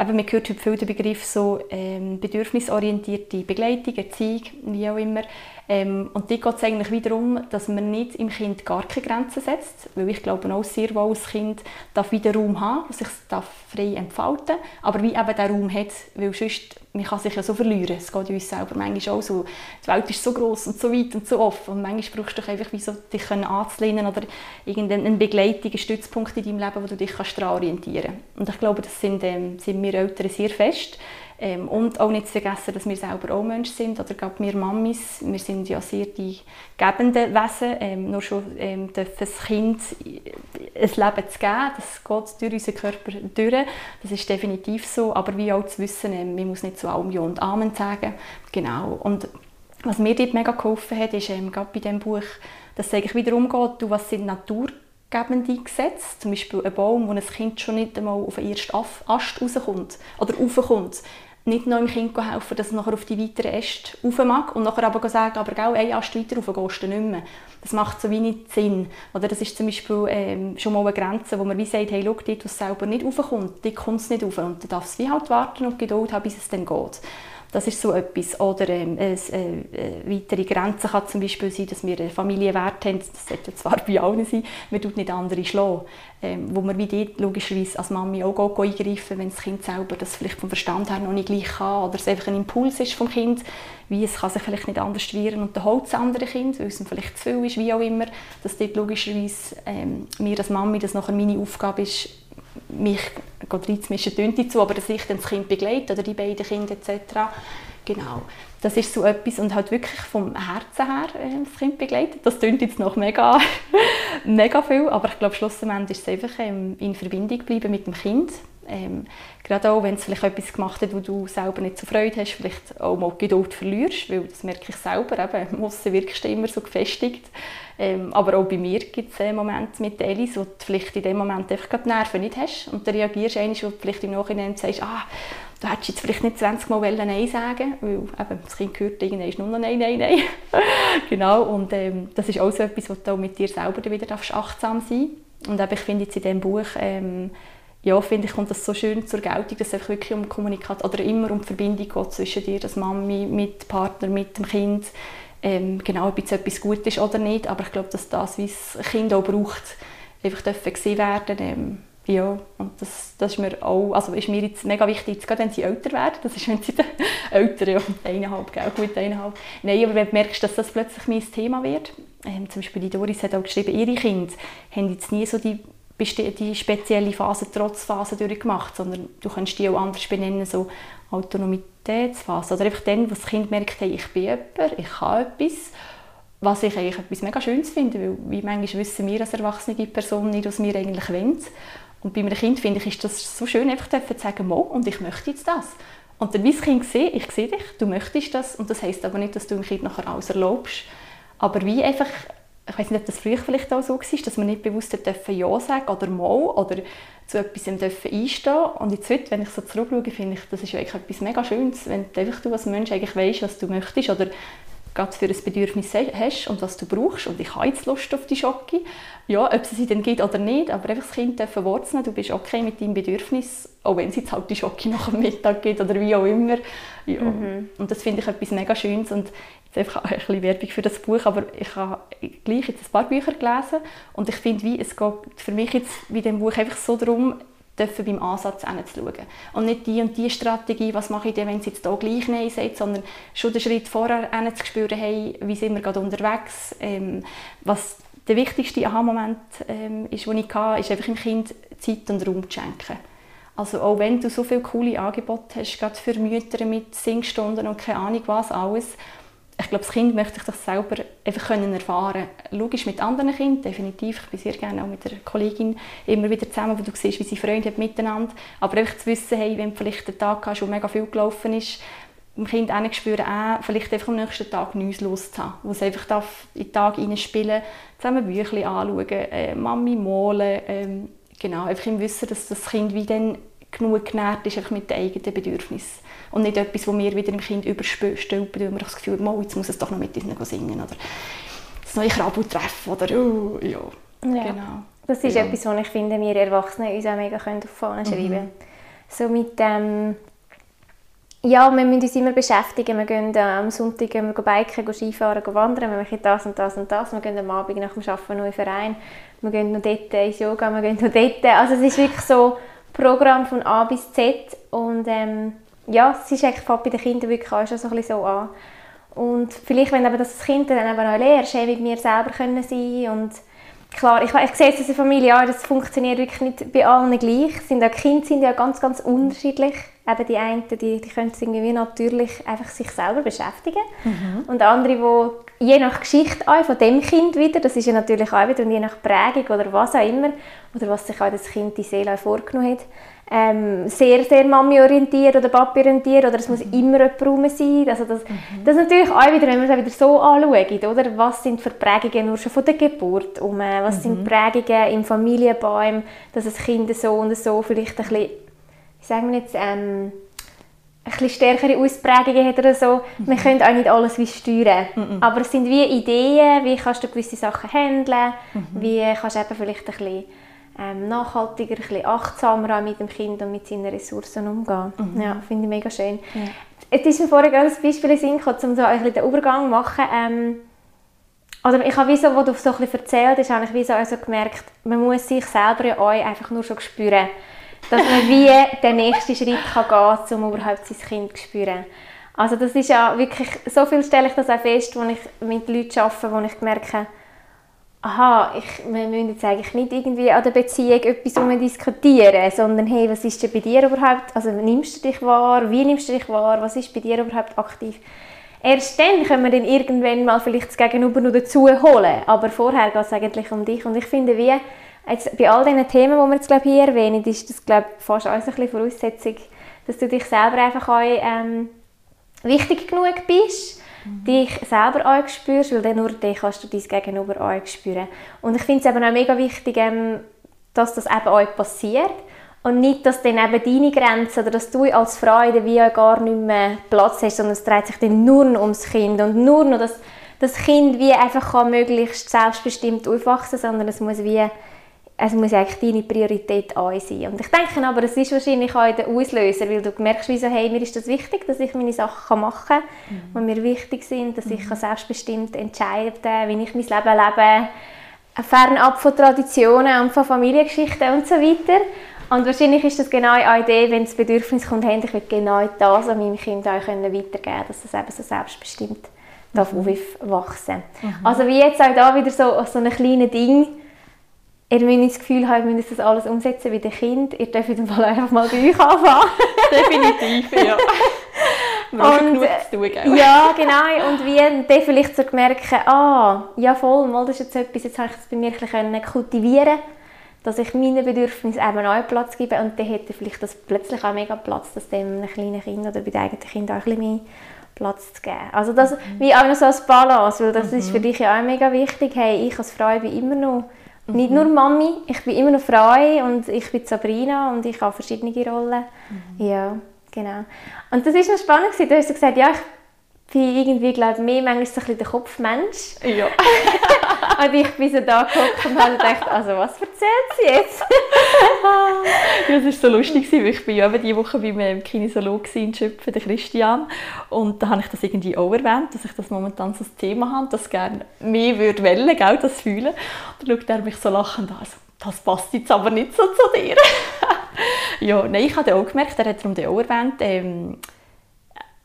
B: eben, man hört heute viel den Begriff so ähm, bedürfnisorientierte Begleitung, Erziehung, wie auch immer. Ähm, und dort geht es eigentlich wiederum, dass man nicht im Kind gar keine Grenzen setzt, weil ich glaube auch sehr wohl, das Kind darf wieder Raum haben, sich darf frei entfalten, aber wie eben der Raum hat, weil sonst, man kann sich ja so verlieren, es geht uns selber manchmal auch so, die Welt ist so groß und so weit und so offen und manchmal brauchst du einfach wie so, dich anzulehnen oder irgendeine Begleitung, Stützpunkt in deinem Leben, wo du dich kannst orientieren kannst. Und ich glaube, das sind, ähm, sind wir Eltern sehr fest. Ähm, und auch nicht zu vergessen, dass wir selber auch Menschen sind, oder gerade wir Mamis, wir sind ja sehr die gebenden Wesen, ähm, nur schon ähm, das Kind ein Leben zu geben, das geht durch unseren Körper durch, das ist definitiv so, aber wie auch zu wissen, ähm, man muss nicht zu allem Ja und Amen sagen, genau, und was mir dort mega geholfen hat, ist ähm, gerade bei diesem Buch, dass es eigentlich wieder umgeht, du, was sind naturgebende Gesetze, zum Beispiel ein Baum, wo ein Kind schon nicht einmal auf den ersten Ast rauskommt oder raufkommt nicht noch dem Kind helfen, dass es nachher auf die weiteren Äste rauf mag und nachher aber sagen, aber gell, ein Ast weiter rauf gehst du nicht mehr. Das macht so wenig Sinn. Oder das ist zum Beispiel ähm, schon mal eine Grenze, wo man wie sagt, hey, schau, dort, wo es selber nicht raufkommt, dort kommt es nicht rauf. Und dann darf es wie halt warten und Geduld haben, bis es dann geht. Das ist so etwas. Oder ähm, eine, eine weitere Grenze kann zum Beispiel sein, dass wir Familienwert haben. Das sollte zwar bei allen sein, man tut nicht andere schlagen. Ähm, wo man wie dort logischerweise als Mami auch eingreifen wenn das Kind selber das vielleicht vom Verstand her noch nicht gleich kann oder es einfach ein Impuls ist vom Kind, wie es kann sich vielleicht nicht anders wehren und dann holt das andere Kind, weil es ihm vielleicht zu viel ist, wie auch immer, dass dort logischerweise ähm, mir als Mami das nachher meine Aufgabe ist, mich reinzumischen, tönt so, aber dass ich dann das Kind begleite oder die beiden Kinder etc. Genau. Das ist so etwas und halt wirklich vom Herzen her äh, das Kind begleitet. Das klingt jetzt noch mega, mega viel, aber ich glaube schlussendlich ist es einfach ähm, in Verbindung bleiben mit dem Kind. Ähm, gerade auch, wenn es vielleicht etwas gemacht hat, wo du selber nicht so Freude hast, vielleicht auch mal Geduld verlierst, weil das merke ich selber, eben, Aussen wirkst immer so gefestigt. Ähm, aber auch bei mir gibt es äh, Momente mit Elis, wo du vielleicht in dem Moment einfach die Nerven nicht hast und dann reagierst du wo du vielleicht im Nachhinein sagst, ah, du hättest jetzt vielleicht nicht 20 Mal Nein sagen weil eben, das Kind hört irgendwann nur noch Nein, Nein, Nein. genau, und ähm, das ist auch so etwas, wo du mit dir selber wieder achtsam sein darfst. Und eben, ich finde jetzt in diesem Buch, ähm, ja, finde ich, kommt das so schön zur Geltung, dass es wirklich um Kommunikation oder immer um die Verbindung geht zwischen dir, als Mami, mit dem Partner, mit dem Kind. Ähm, genau, ob jetzt etwas gut ist oder nicht, aber ich glaube, dass das, wie das Kind auch braucht, einfach gesehen werden ähm, ja, und das, das ist mir auch, also ist mir jetzt mega wichtig, jetzt gerade wenn sie älter werden, das ist, wenn sie älter, ja, eineinhalb, gell, gut eineinhalb. Nein, aber wenn du merkst, dass das plötzlich mein Thema wird, ähm, zum Beispiel die Doris hat auch geschrieben, ihre Kinder haben jetzt nie so die, die spezielle Phase, Trotzphase durchgemacht, sondern du kannst die auch anders benennen, so Autonomitätsphase, oder einfach dann, wo das Kind merkt, hey, ich bin jemand, ich kann etwas, was ich eigentlich etwas mega Schönes finde, weil wie manchmal wissen wir als erwachsene Person nicht, was wir eigentlich wollen. Und bei einem Kind finde ich, ist das so schön, einfach zu sagen, Mo, und ich möchte jetzt das. Und dann, wie das Kind sieht, ich sehe dich, du möchtest das, und das heisst aber nicht, dass du dem Kind nachher alles erlaubst, aber wie einfach ich weiß nicht, ob das früher vielleicht auch so war, dass man nicht bewusst dürfen Ja sagen oder Mal oder zu etwas dürfen einstehen Und jetzt heute, wenn ich so zurückschaue, finde ich, das ist eigentlich etwas mega Schönes, wenn du einfach du als Mensch eigentlich weißt, was du möchtest oder gerade für ein Bedürfnis hast und was du brauchst und ich habe jetzt Lust auf die Schocke, ja, ob es sie dann gibt oder nicht, aber einfach das Kind dürfen wurzeln, du bist okay mit deinem Bedürfnis, auch wenn es jetzt halt die Schocke nach dem Mittag gibt oder wie auch immer. Ja. Mhm. Und das finde ich etwas mega Schönes und jetzt einfach ein bisschen Werbung für das Buch, aber ich habe gleich jetzt ein paar Bücher gelesen und ich finde, wie, es geht für mich jetzt bei dem Buch einfach so darum, dürfen beim Ansatz hinzuschauen. Und nicht die und die Strategie, was mache ich denn, wenn es jetzt hier gleich Nein sagt, sondern schon den Schritt vorher zu spüren, hey, wie sind wir gerade unterwegs, ähm, was der wichtigste Aha-Moment ähm, ist, den ich hatte, ist einfach dem Kind Zeit und Raum zu schenken. Also auch wenn du so viele coole Angebote hast, gerade für Mütter mit Singstunden und keine Ahnung was alles, ich glaube, das Kind möchte sich das selber einfach können erfahren Logisch mit anderen Kindern, definitiv. Ich bin sehr gerne auch mit der Kollegin immer wieder zusammen, wo du siehst, wie sie Freunde haben miteinander. Aber einfach zu wissen, hey, wenn vielleicht der Tag hast, wo mega viel gelaufen ist, dem Kind auch spüren, auch vielleicht einfach am nächsten Tag Neues loszuhaben. Wo es einfach in den Tag spielen zusammen Bücher anschauen, äh, Mami malen, ähm, genau, einfach im Wissen, dass das Kind wie dann genug genährt ist einfach mit den eigenen Bedürfnissen. Und nicht etwas, das wir wieder im Kind überstülpen, weil wir das Gefühl haben, jetzt muss es doch noch mit uns singen oder das neue Krabbeltreffen oder oh, ja.
A: ja. Genau. Das ist ja. etwas, was ich finde, wir Erwachsene uns auch mega auf die Fahne schreiben können. Mhm. So mit dem, ja, wir müssen uns immer beschäftigen. Wir gehen äh, am Sonntag gehen wir biken, gehen Skifahren, gehen wandern, wir machen das und das und das. Wir gehen am Abend nach dem Arbeiten noch in den Verein. Wir gehen noch dort ins Yoga, wir gehen noch dort. Also es ist wirklich so Programm von A bis Z und ähm, ja, es ist eigentlich bei den Kindern wirklich auch schon so, ein bisschen so an. Und vielleicht, wenn aber das Kind dann eben auch lernt, mit mir selber können sein und klar, ich, ich sehe es in der Familie, ja, das funktioniert wirklich nicht bei allen gleich. Sind auch, Kinder sind ja ganz, ganz unterschiedlich. Eben die einen, die, die können irgendwie natürlich einfach sich selber beschäftigen. Mhm. Und andere, die je nach Geschichte auch von dem Kind wieder, das ist ja natürlich auch wieder, und je nach Prägung oder was auch immer, oder was sich auch das Kind die Seele vorgenommen hat, ähm, sehr, sehr Mami-orientiert oder Papi-orientiert oder es muss mhm. immer jemand rum sein. Also das, mhm. das ist natürlich auch wieder, wenn man es wieder so anschaut, oder? was sind für Prägungen nur schon von der Geburt um, was mhm. sind Prägungen im Familienbaum, dass das Kind so und so vielleicht ein bisschen, wie sagen wir jetzt, ähm, ein bisschen stärkere Ausprägungen hat oder so. Mhm. Wir können auch nicht alles wie steuern. Mhm. Aber es sind wie Ideen, wie kannst du gewisse Sachen handeln, mhm. wie kannst du eben vielleicht ein bisschen ähm, nachhaltiger, ein bisschen achtsamer mit dem Kind und mit seinen Ressourcen umgehen. Mhm. Ja, finde ich mega schön. Ja. Jetzt ist mir vorher gerade ein Beispiel in Sinn gekommen, um so ein bisschen den Übergang zu machen. Ähm, oder ich habe wie so, wo du so ein bisschen erzählt hast, habe ich wie so also gemerkt, man muss sich selber ja auch einfach nur schon spüren, dass man wie den nächsten Schritt kann gehen kann, um überhaupt sein Kind zu spüren. Also das ist ja wirklich, so viel stelle ich das auch fest, wenn ich mit Leuten arbeite, wo ich merke, aha, ich, wir müssen jetzt eigentlich nicht irgendwie an der Beziehung etwas diskutieren, sondern hey, was ist denn bei dir überhaupt, also nimmst du dich wahr, wie nimmst du dich wahr, was ist bei dir überhaupt aktiv? Erst dann können wir dann irgendwann mal vielleicht das Gegenüber noch dazu holen, aber vorher geht es eigentlich um dich und ich finde, wie jetzt bei all diesen Themen, die wir jetzt glaube hier erwähnen, ist das glaube fast alles ein bisschen Voraussetzung, dass du dich selber einfach auch ähm, wichtig genug bist mhm. dich selber auch spürst, weil dann nur dann kannst du dein Gegenüber auch spüren. Und ich finde es eben auch mega wichtig, ähm, dass das eben auch passiert und nicht, dass dann eben deine Grenzen oder dass du als Frau in der Via gar nicht mehr Platz hast, sondern es dreht sich dann nur noch ums Kind und nur noch, dass das Kind wie einfach kann möglichst selbstbestimmt aufwachsen, sondern es muss wie es muss eigentlich deine Priorität auch sein. Und ich denke aber, es ist wahrscheinlich auch der Auslöser, weil du merkst, wie so, hey, mir ist das wichtig, dass ich meine Sachen machen kann, mhm. die mir wichtig sind, dass mhm. ich selbstbestimmt entscheiden kann, wie ich mein Leben lebe, fernab von Traditionen und von Familiengeschichten und so weiter. Und wahrscheinlich ist das genau eine Idee, wenn das Bedürfnis kommt, hey, ich will genau das an meinem Kind auch weitergeben können, dass es eben so selbstbestimmt darf mhm. aufwachsen. Mhm. Also wie jetzt auch da wieder so, so ein kleines Ding, ihr müsst das Gefühl haben, ihr müsst das alles umsetzen wie ein Kind. Ihr dürft im Fall einfach mal bei euch anfangen.
B: Definitiv, ja. Genug zu tun?
A: Ja, genau. Und wie dann vielleicht so merken, ah, ja voll, mal, das ist jetzt etwas, jetzt habe ich das bei mir ein bisschen kultivieren dass ich meinen Bedürfnissen eben auch Platz gebe und dann hätte vielleicht das plötzlich auch mega Platz, dass dem einem kleinen Kind oder bei den eigenen Kindern auch ein bisschen mehr Platz zu geben. Also das, mhm. wie auch noch so als Balance, weil das mhm. ist für dich ja auch mega wichtig. Hey, ich als Frau bin immer noch mhm. nicht nur Mami, ich bin immer noch Frau und ich bin Sabrina und ich habe verschiedene Rollen. Mhm. Ja, genau. Und das ist noch spannend Du hast gesagt, ja, ich bin irgendwie, glaube mehr manchmal so ein bisschen der Kopfmensch.
B: Ja.
A: und ich bin so da geguckt und habe gedacht, also was erzählt sie jetzt?
B: ja, es war so lustig, weil ich bin ja diese Woche beim Kinesiologen in Schöpfen, der Christian. Und da habe ich das irgendwie auch erwähnt, dass ich das momentan so ein Thema habe, dass ich gerne mehr würde wollen, gell, das fühlen. Und dann schaut er mich so lachend an, also, das passt jetzt aber nicht so zu dir. ja, nein, ich habe auch gemerkt, er hat darum auch erwähnt, ähm,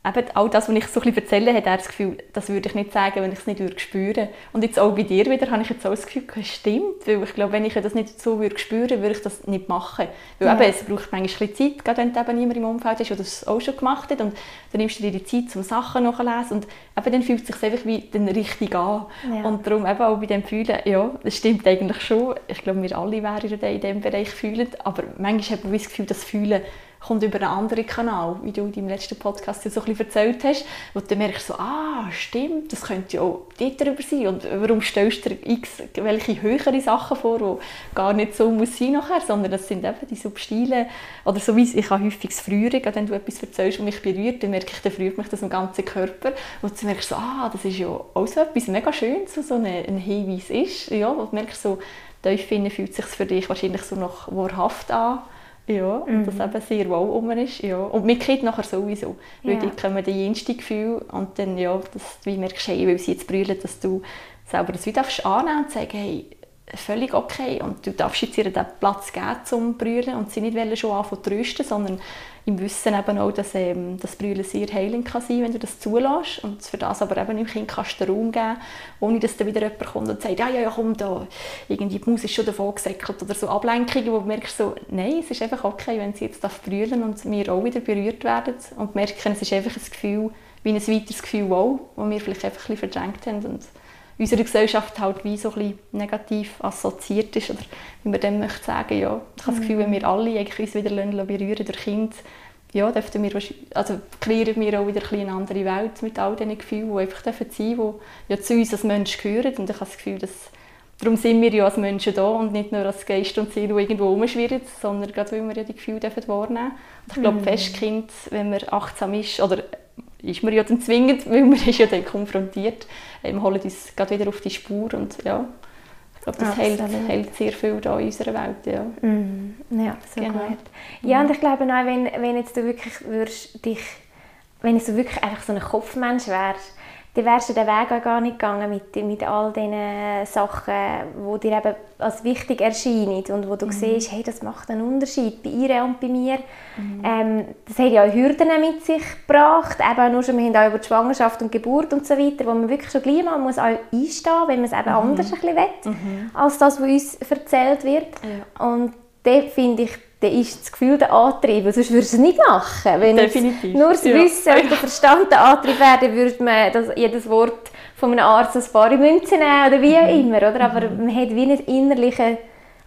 B: eben all das, was ich so ein bisschen erzähle, hat er das Gefühl, das würde ich nicht sagen, wenn ich es nicht würde spüren Und jetzt auch bei dir wieder habe ich jetzt auch das Gefühl, es stimmt, weil ich glaube, wenn ich das nicht so würde spüren, würde ich das nicht machen. Weil ja. eben, es braucht manchmal ein Zeit, gerade wenn eben niemand im Umfeld ist, der das auch schon gemacht hat und dann nimmst du dir die Zeit, um Sachen nachzulesen und eben dann fühlt es sich einfach wie dann richtig an. Ja. Und darum eben auch bei dem Fühlen, ja, das stimmt eigentlich schon. Ich glaube, wir alle wären in diesem Bereich fühlend, aber manchmal hat man das Gefühl, das Fühlen kommt über einen anderen Kanal, wie du in deinem letzten Podcast ja so ein erzählt hast, wo du merkst, so, ah, stimmt, das könnte ja auch dort drüber sein. Und warum stellst du dir x welche höhere Sachen vor, die gar nicht so muss sein nachher, sondern das sind eben die subtilen, oder so wie ich habe häufig das Frühere, wenn du etwas erzählst und mich berührt, dann merke ich, dann berührt mich das im ganzen Körper und du merkst so, ah, das ist ja auch so etwas mega Schönes, so ein, Hinweis ist, ja, und du merkst so, tief fühlt sich für dich wahrscheinlich so noch wahrhaft an, ja, und mhm. das eben sehr wohl um ist. Ja. Und mit Kind nachher sowieso. Weil ja. dort kommen die jensten Gefühle und dann, ja, dass du merkst, hey, weil sie jetzt brüllen, dass du selber das wieder annehmen und sagen, hey, völlig okay und du darfst jetzt ihr den Platz geben zum Brüllen und sie nicht schon anfangen zu trösten, sondern im Wissen eben auch, dass ähm, das Brüllen sehr heilend kann sein, wenn du das zulässt. Und für das aber eben im Kind kannst du Raum geben, ohne dass dann wieder jemand kommt und sagt, ja, ja, ja, komm da, irgendwie die Maus ist schon davon gesäckelt oder so Ablenkungen, wo du merkst so, nein, es ist einfach okay, wenn sie jetzt brüllen und wir auch wieder berührt werden und merken, es ist einfach ein Gefühl, wie ein weiteres Gefühl auch, das wir vielleicht einfach ein bisschen verdrängt haben und unserer Gesellschaft halt wie so ein negativ assoziiert ist oder wie man dem möchte sagen, ja. Ich habe das Gefühl, wenn wir alle eigentlich uns wieder berühren durch Kind, ja, dürften wir, also kreieren wir auch wieder ein eine andere Welt mit all diesen Gefühlen, die einfach sein dürfen, die ja zu uns als Menschen gehören und ich habe das Gefühl, dass Darum sind wir ja als Menschen da und nicht nur als Geist und Seele, die irgendwo rumschwirren, sondern gerade weil wir ja die Gefühle wahrnehmen dürfen. Und ich glaube, mhm. Festkind, wenn man achtsam ist, oder ist man ja dann zwingend, weil man ist ja dann konfrontiert, ähm, holen uns gerade wieder auf die Spur und ja, ich glaube, das hält, hält, sehr viel da in unserer Welt, ja.
A: Mm, ja, so genau. gut. Ja, und ich glaube auch, wenn, wenn jetzt du wirklich würdest, dich, wenn du wirklich einfach so ein Kopfmensch wärst, dann wärst du den Weg auch gar nicht gegangen mit, mit all diesen Sachen, die dir eben als wichtig erscheinen und wo du mhm. siehst, hey, das macht einen Unterschied bei ihr und bei mir. Mhm. Ähm, das hat ja auch Hürden mit sich gebracht, eben nur schon, wir haben auch über die Schwangerschaft und Geburt und so weiter, wo man wirklich schon gleich mal muss auch einstehen wenn man es eben mhm. anders ein bisschen will, mhm. als das, was uns erzählt wird. Ja. Und da finde ich, dann ist das Gefühl der Antrieb, sonst würdest du es nicht machen. Wenn
B: Definitiv.
A: nur das Wissen ja. und der Verstand der Antrieb wäre, dann würde man das, jedes Wort von einem Arzt als bare Münze nehmen oder wie auch immer. Oder? Aber mhm. man hat wie nicht innerlichen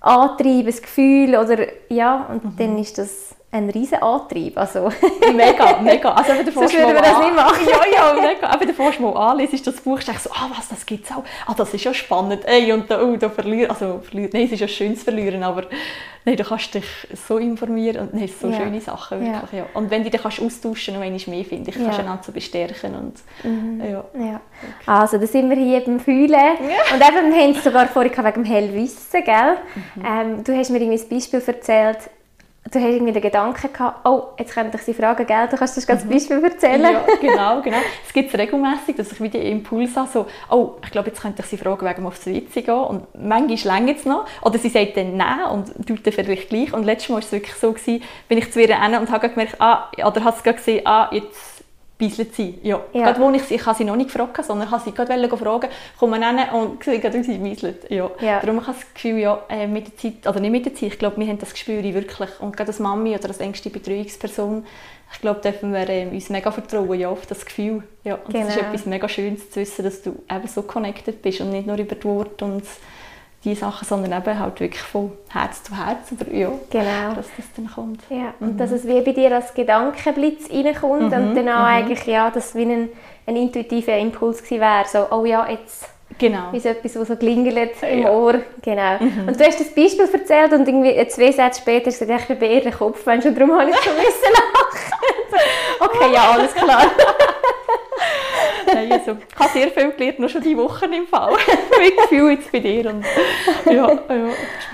A: Antrieb, ein Gefühl oder ja, und mhm. dann ist das ein riesen Antrieb. Also.
B: mega, mega. Also wenn du
A: Sonst würden wir das nicht machen.
B: Ja, ja, mega. Aber du fährst mal anliest, ist das Buch, denkst so, ah, was, das gibt es auch. Ah, das ist ja spannend. Ey, und da, oh, da verlieren, also verlieren, nein, es ist ja schönes Verlieren, aber nein, du kannst dich so informieren und hast so ja. schöne Sachen wirklich, ja. ja. Und wenn du dich kannst austauschen und einmal mehr, finde ich, kannst du einander so bestärken und
A: mhm. ja. ja. Also, da sind wir hier beim Fühlen. Ja. Und eben, wir haben es sogar vorhin wegen dem Hellwissen, gell? Mhm. Ähm, du hast mir irgendwie ein Beispiel erzählt, du hast irgendwie den Gedanken gehabt, oh, jetzt könnte ich sie fragen, gell? du kannst das ganz mhm. Beispiel erzählen.
B: Ja, genau, genau. Es gibt es regelmäßig, dass ich wieder Impuls habe, so, oh, ich glaube, jetzt könnte ich sie fragen, wegen aufs WC gehen und manchmal länger es noch oder sie sagt dann nein und tut dann vielleicht gleich und letztes Mal war es wirklich so, gewesen, bin ich zu ihr hin und habe gemerkt, ah, oder hast du gesehen, ah, jetzt bisselt sie. Ja. ja. Gerade wo ich sie, ich habe sie noch nicht gefragt, sondern habe sie gerade fragen, komm mal hin und sie gerade sie bisselt. Ja. ja. Darum habe ich das Gefühl, ja, äh, mit der Zeit, oder nicht mit der Zeit, ich glaube, wir haben das Gespür wirklich. Und gerade als Mami oder als engste Betreuungsperson, ich glaube, dürfen wir äh, uns mega vertrauen ja, auf das Gefühl. Ja. Und genau. ist etwas mega Schönes zu wissen, dass du eben so connected bist und nicht nur über die Worte und die Sachen, sondern eben halt wirklich von Herz zu Herz, oder ja,
A: genau.
B: dass das dann kommt.
A: Ja, und mhm. dass es wie bei dir als Gedankenblitz reinkommt mhm. und dann mhm. eigentlich, ja, dass wie ein, ein intuitiver Impuls gewesen wäre, so, oh ja, jetzt
B: Genau.
A: Wie so etwas, das so klingelt im ja. Ohr. Genau. Mhm. Und du hast das Beispiel erzählt und irgendwie zwei Sätze später hast du gesagt, ich bin bei ihr den Kopf, und darum habe ich so müssen lachen. okay, ja, alles klar.
B: Nein, also, ich habe sehr viel gelernt, noch schon diese Woche im Fall. ich Gefühl jetzt bei dir. Und, ja, ja, ich bin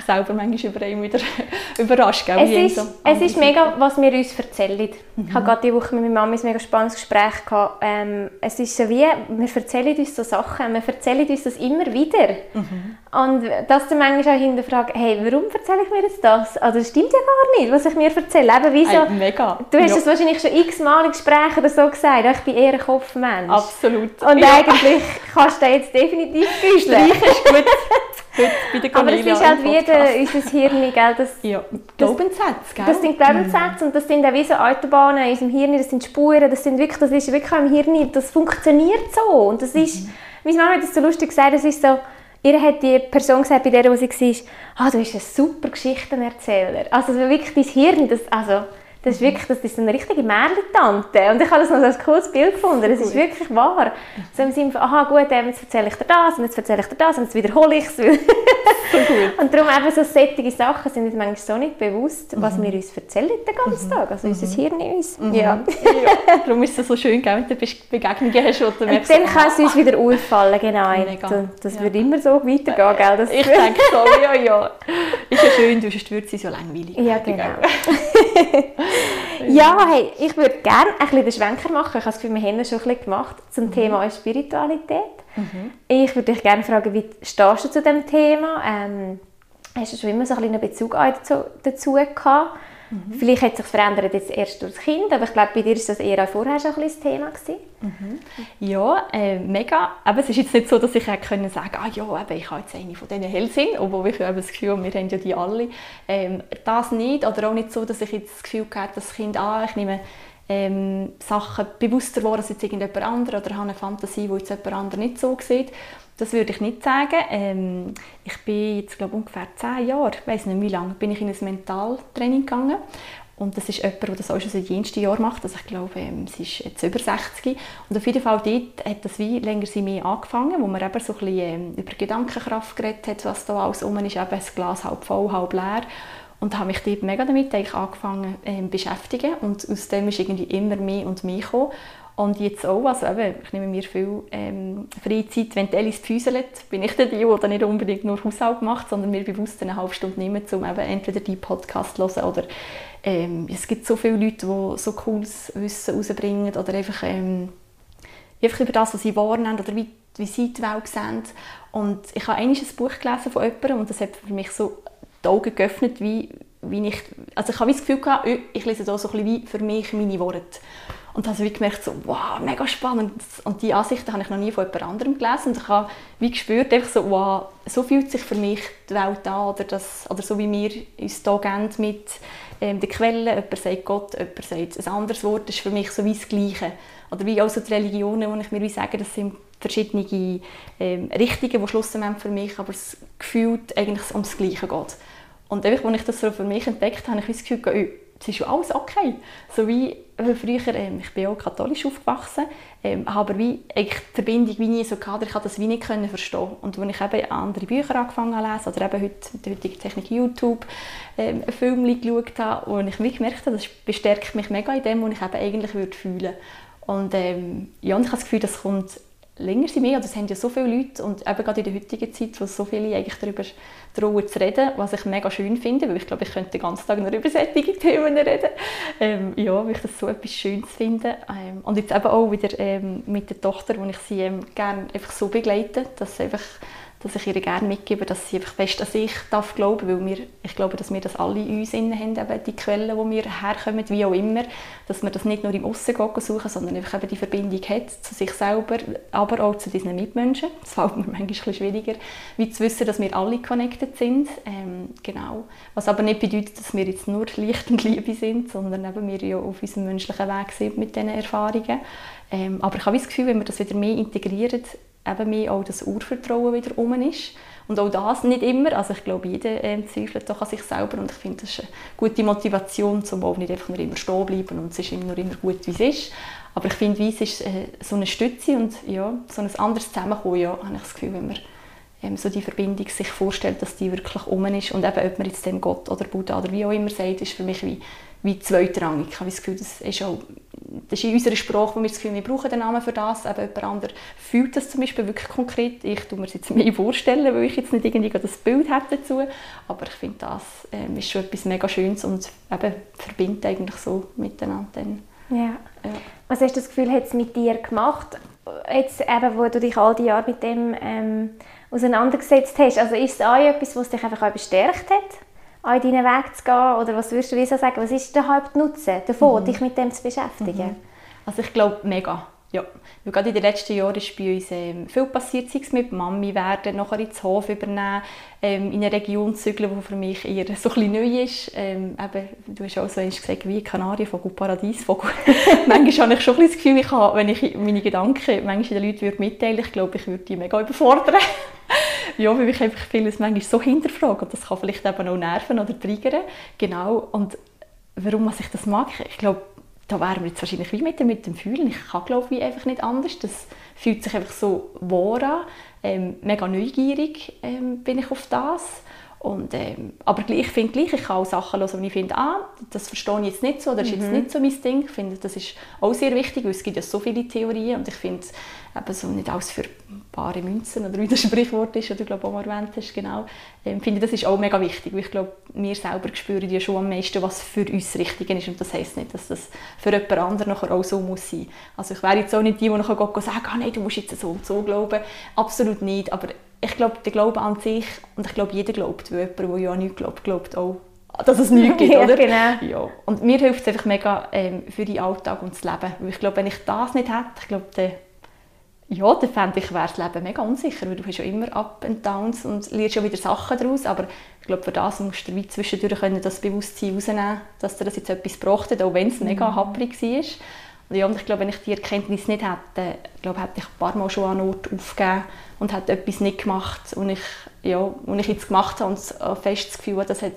B: selber manchmal über einen wieder überrascht. Gell,
A: es, ist, so es ist mega, was wir uns erzählen. Mhm. Ich hatte gerade diese Woche mit meiner Mama ein mega spannendes Gespräch. Gehabt. Ähm, es ist so wie, wir erzählen uns so Sachen, wir erzählen uns das immer wieder. Mhm. Und dass du manchmal auch hinterfragst, hey, warum erzähle ich mir jetzt das? Also das stimmt ja gar nicht, was ich mir erzähle. Eben, wieso?
B: Hey, mega.
A: Du hast es ja. wahrscheinlich schon x-mal in Gesprächen oder so gesagt, ich bin eher ein Kopfmensch.
B: Absolut.
A: Und ja. eigentlich kannst du jetzt definitiv
B: streichen. ist gut.
A: Aber es ist halt wieder unser Hirn, gell, das,
B: ja, Glaubenssätze, gell?
A: Das sind Glaubenssätze mhm. und das sind auch wie so Autobahnen in unserem Hirn, das sind Spuren, das, sind wirklich, das ist wirklich im Hirn, das funktioniert so. Und das ist, mhm. meine Mama hat das so lustig gesagt, das ist so, ihr hat die Person gesagt, bei der, wo sie war, ah, du bist ein super Geschichtenerzähler. Also wirklich dein Hirn, das, also das ist wirklich, das ist eine richtige Märchen-Tante. Und ich habe das noch als cooles Bild gefunden. Das ist wirklich wahr. So im Sinne von, aha gut, jetzt erzähle ich dir das und jetzt erzähle ich dir das und jetzt wiederhole ich es. so und darum eben so sättige Sachen sind uns manchmal so nicht bewusst, was mhm. wir uns erzählen den ganzen mhm. Tag. Also unser mhm. Hirn in uns.
B: Mhm. Ja. ja. Darum ist es so schön, wenn du Begegnungen hast.
A: Und dann kann es uns wieder auffallen, genau. Das ja. wird immer so weitergehen, gell? Das
B: ich denke so, ja, ja. Ist ja schön, sonst wird es so langweilig.
A: Ja, genau. ja, hey, ich würde gerne ein bisschen den Schwenker machen. Ich habe das Gefühl, wir haben es schon ein bisschen gemacht zum mhm. Thema Spiritualität. Mhm. Ich würde dich gerne fragen, wie stehst du zu dem Thema? Ähm, hast du schon immer so ein einen Bezug dazu, dazu gehabt? Mhm. Vielleicht hat sich verändert jetzt erst durch das Kind, aber ich glaube, bei dir war das eher auch vorher schon ein Thema.
B: Mhm. Ja, äh, mega. Aber es ist jetzt nicht so, dass ich können sagen ah ja, eben, ich habe jetzt eine von diesen Hellsinn, obwohl ich habe das Gefühl, wir haben ja die alle. Ähm, das nicht, oder auch nicht so, dass ich jetzt das Gefühl habe, dass das Kind, ah, ich nehme ähm, Sachen bewusster wahr als jetzt irgendjemand anderes oder habe eine Fantasie, die jetzt jemand anderes nicht so sieht. Das würde ich nicht sagen. Ähm, ich bin jetzt glaube ungefähr zehn Jahre, ich weiß nicht wie lange, bin ich in ein Mentaltraining gegangen und das ist jemand, der das auch schon seit jensten Jahr macht. Also ich glaube, ähm, sie ist jetzt über 60. Und auf jeden Fall dort hat das wie länger sie mehr angefangen, wo man eben so ein bisschen ähm, über Gedankenkraft geredet hat, was da alles um ist, eben das Glas halb voll, halb leer. Und habe mich dort mega damit eigentlich angefangen ähm, beschäftigen. Und aus dem ist irgendwie immer mehr und mehr gekommen. Und jetzt auch, also eben, ich nehme mir viel ähm, Freizeit, wenn die Alice füßelt, bin ich dann die, die dann nicht unbedingt nur Haushalt macht, sondern mir bewusst eine halbe Stunde nehmen, um eben entweder die Podcast zu hören oder ähm, es gibt so viele Leute, die so cooles Wissen rausbringen oder einfach, ähm, einfach über das, was sie wahrnehmen oder wie, wie sie die Welt sehen. Und ich habe einmal ein Buch gelesen von jemandem und das hat für mich so die Augen geöffnet, wie, wie ich, also ich habe das Gefühl gehabt, ich lese da so ein bisschen wie für mich meine Worte. Und habe ich gemerkt, so, wow, mega spannend. Und diese Ansichten habe ich noch nie von jemand anderem gelesen. Und ich habe wie gespürt, einfach so, wow, so fühlt sich für mich die Welt an. Oder, das, oder so wie wir uns hier geben mit ähm, der Quelle. Jemand sagt Gott, jemand sagt ein anderes Wort. Das ist für mich so wie das Gleiche. Oder wie auch so die Religionen, wo ich mir wie sage, das sind verschiedene ähm, Richtungen, die schlussendlich für mich aber es gefühlt eigentlich ums Gleiche geht. Und als ich das so für mich entdeckt habe, habe ich das Gefühl, es ist ja alles okay. So wie früher, ähm, ich bin auch katholisch aufgewachsen, ähm, habe wie eigentlich die Verbindung wie nie so gehabt, ich konnte das wie nicht verstehen. Und als ich eben andere Bücher angefangen habe lesen, oder eben heute mit der heutigen Technik YouTube ähm, Filme geschaut habe, und ich gemerkt habe, das bestärkt mich mega in dem, was ich eben eigentlich würde fühlen Und ähm, ja, und ich habe das Gefühl, das kommt länger sind mehr, das haben ja so viele Leute und eben gerade in der heutigen Zeit, wo so viele eigentlich darüber trauen zu reden, was ich mega schön finde, weil ich glaube, ich könnte den ganzen Tag nur über solche Themen reden. Ähm, ja, weil ich das so etwas Schönes finde. Ähm, und jetzt eben auch wieder ähm, mit der Tochter, wo ich sie ähm, gerne einfach so begleite, dass einfach dass ich ihr gerne mitgebe, dass sie einfach fest an sich darf glauben, weil wir, ich glaube, dass wir das alle in uns haben, eben die Quellen, wo wir herkommen, wie auch immer, dass man das nicht nur im Aussen suchen, sondern einfach eben die Verbindung hat zu sich selber, aber auch zu diesen Mitmenschen. Das fällt mir manchmal ein bisschen schwieriger, wie zu wissen, dass wir alle connected sind, ähm, genau. Was aber nicht bedeutet, dass wir jetzt nur Licht und Liebe sind, sondern eben wir ja auf unserem menschlichen Weg sind mit diesen Erfahrungen. Ähm, aber ich habe das Gefühl, wenn wir das wieder mehr integrieren, eben mehr auch das Urvertrauen wieder um ist. Und auch das nicht immer. Also ich glaube, jeder ähm, zweifelt doch an sich selber und ich finde, das ist eine gute Motivation, um auch nicht einfach nur immer stehen bleiben und es ist immer, immer gut, wie es ist. Aber ich finde, es ist äh, so eine Stütze und ja, so ein anderes Zusammenkommen, ja, habe ich das Gefühl, wenn man ähm, so die Verbindung sich vorstellt, dass die wirklich um ist und eben, ob man jetzt dem Gott oder Buddha oder wie auch immer sagt, ist für mich wie, wie zweitrangig. Ich habe das Gefühl, das ist auch das ist in unserer Sprache, wo wir das Gefühl wir brauchen den Namen für das, aber jemand anderes fühlt das zum Beispiel wirklich konkret. Ich tue mir das jetzt mehr vorstellen, weil ich jetzt nicht irgendwie das Bild habe dazu, aber ich finde, das ähm, ist schon etwas mega Schönes und eben verbindet eigentlich so miteinander. Dann.
A: Ja. ja. Was hast du das Gefühl, hat es mit dir gemacht, jetzt eben, wo du dich all die Jahre mit dem ähm, auseinandergesetzt hast? Also ist es auch etwas, was dich einfach auch bestärkt hat? An deinen Weg zu gehen? Oder was würdest du so sagen, was ist der Hauptnutzen davon, mhm. dich mit dem zu beschäftigen? Mhm.
B: Also ich glaube, mega. Ja. Weil gerade in den letzten Jahren ist bei uns ähm, viel passiert, sei es mit Mami werden, nachher ins Hof übernehmen, ähm, in eine Region zügeln, die für mich eher so ein neu ist. Ähm, eben, du hast auch so gesagt, wie Kanarienvogel, Paradiesvogel. manchmal habe ich schon ein das Gefühl, ich habe, wenn ich meine Gedanken manchmal den Leuten würde mitteilen würde, ich glaube, ich würde die mega überfordern. Ja, weil ich einfach vieles manchmal so hinterfrage und das kann vielleicht eben auch nerven oder triggern. Genau, und warum ich das mag, ich glaube, da wären wir jetzt wahrscheinlich wie mit dem, mit dem Fühlen. Ich kann glaube ich einfach nicht anders. Das fühlt sich einfach so wahr an. Ähm, mega neugierig ähm, bin ich auf das. Und, ähm, aber ich finde gleich, ich kann auch Sachen hören, wo ich finde, ah, das verstehe ich jetzt nicht so, das ist jetzt mhm. nicht so mein Ding. Ich finde, das ist auch sehr wichtig, weil es gibt ja so viele Theorien und ich finde, eben so nicht alles für bare Münzen oder wie das Sprichwort ist, oder du glaube auch mal erwähnt hast, genau. Ähm, finde, das ist auch mega wichtig, weil ich glaube, wir selber spüren ja schon am meisten, was für uns richtig ist und das heisst nicht, dass das für jemand anderen nachher auch so muss sein. Also ich wäre jetzt auch nicht die, die nachher sagen, ah, nein, du musst jetzt so und so glauben. Absolut nicht, aber ich glaube, der Glaube an sich, und ich glaube, jeder glaubt, weil jemand, der ja nicht glaubt, glaubt auch, dass es nichts gibt, oder?
A: ja,
B: genau. Ja. Und mir hilft es einfach mega ähm, für den Alltag und das Leben. Weil ich glaube, wenn ich das nicht hätte, ich glaube, dann ja, dann fände ich, wäre das Leben mega unsicher, weil du hast ja immer Up and Downs und lernst ja wieder Sachen daraus, aber ich glaube, für das musst du wie zwischendurch können, das Bewusstsein rausnehmen dass dir das jetzt etwas gebracht hat, auch wenn es mega mhm. happrig war. Und, ja, und ich glaube, wenn ich die Erkenntnis nicht hätte, glaube, hätte ich ein paar Mal schon an Ort aufgegeben und hätte etwas nicht gemacht und ich, ja, und ich jetzt gemacht habe und ein festes Gefühl habe, das hat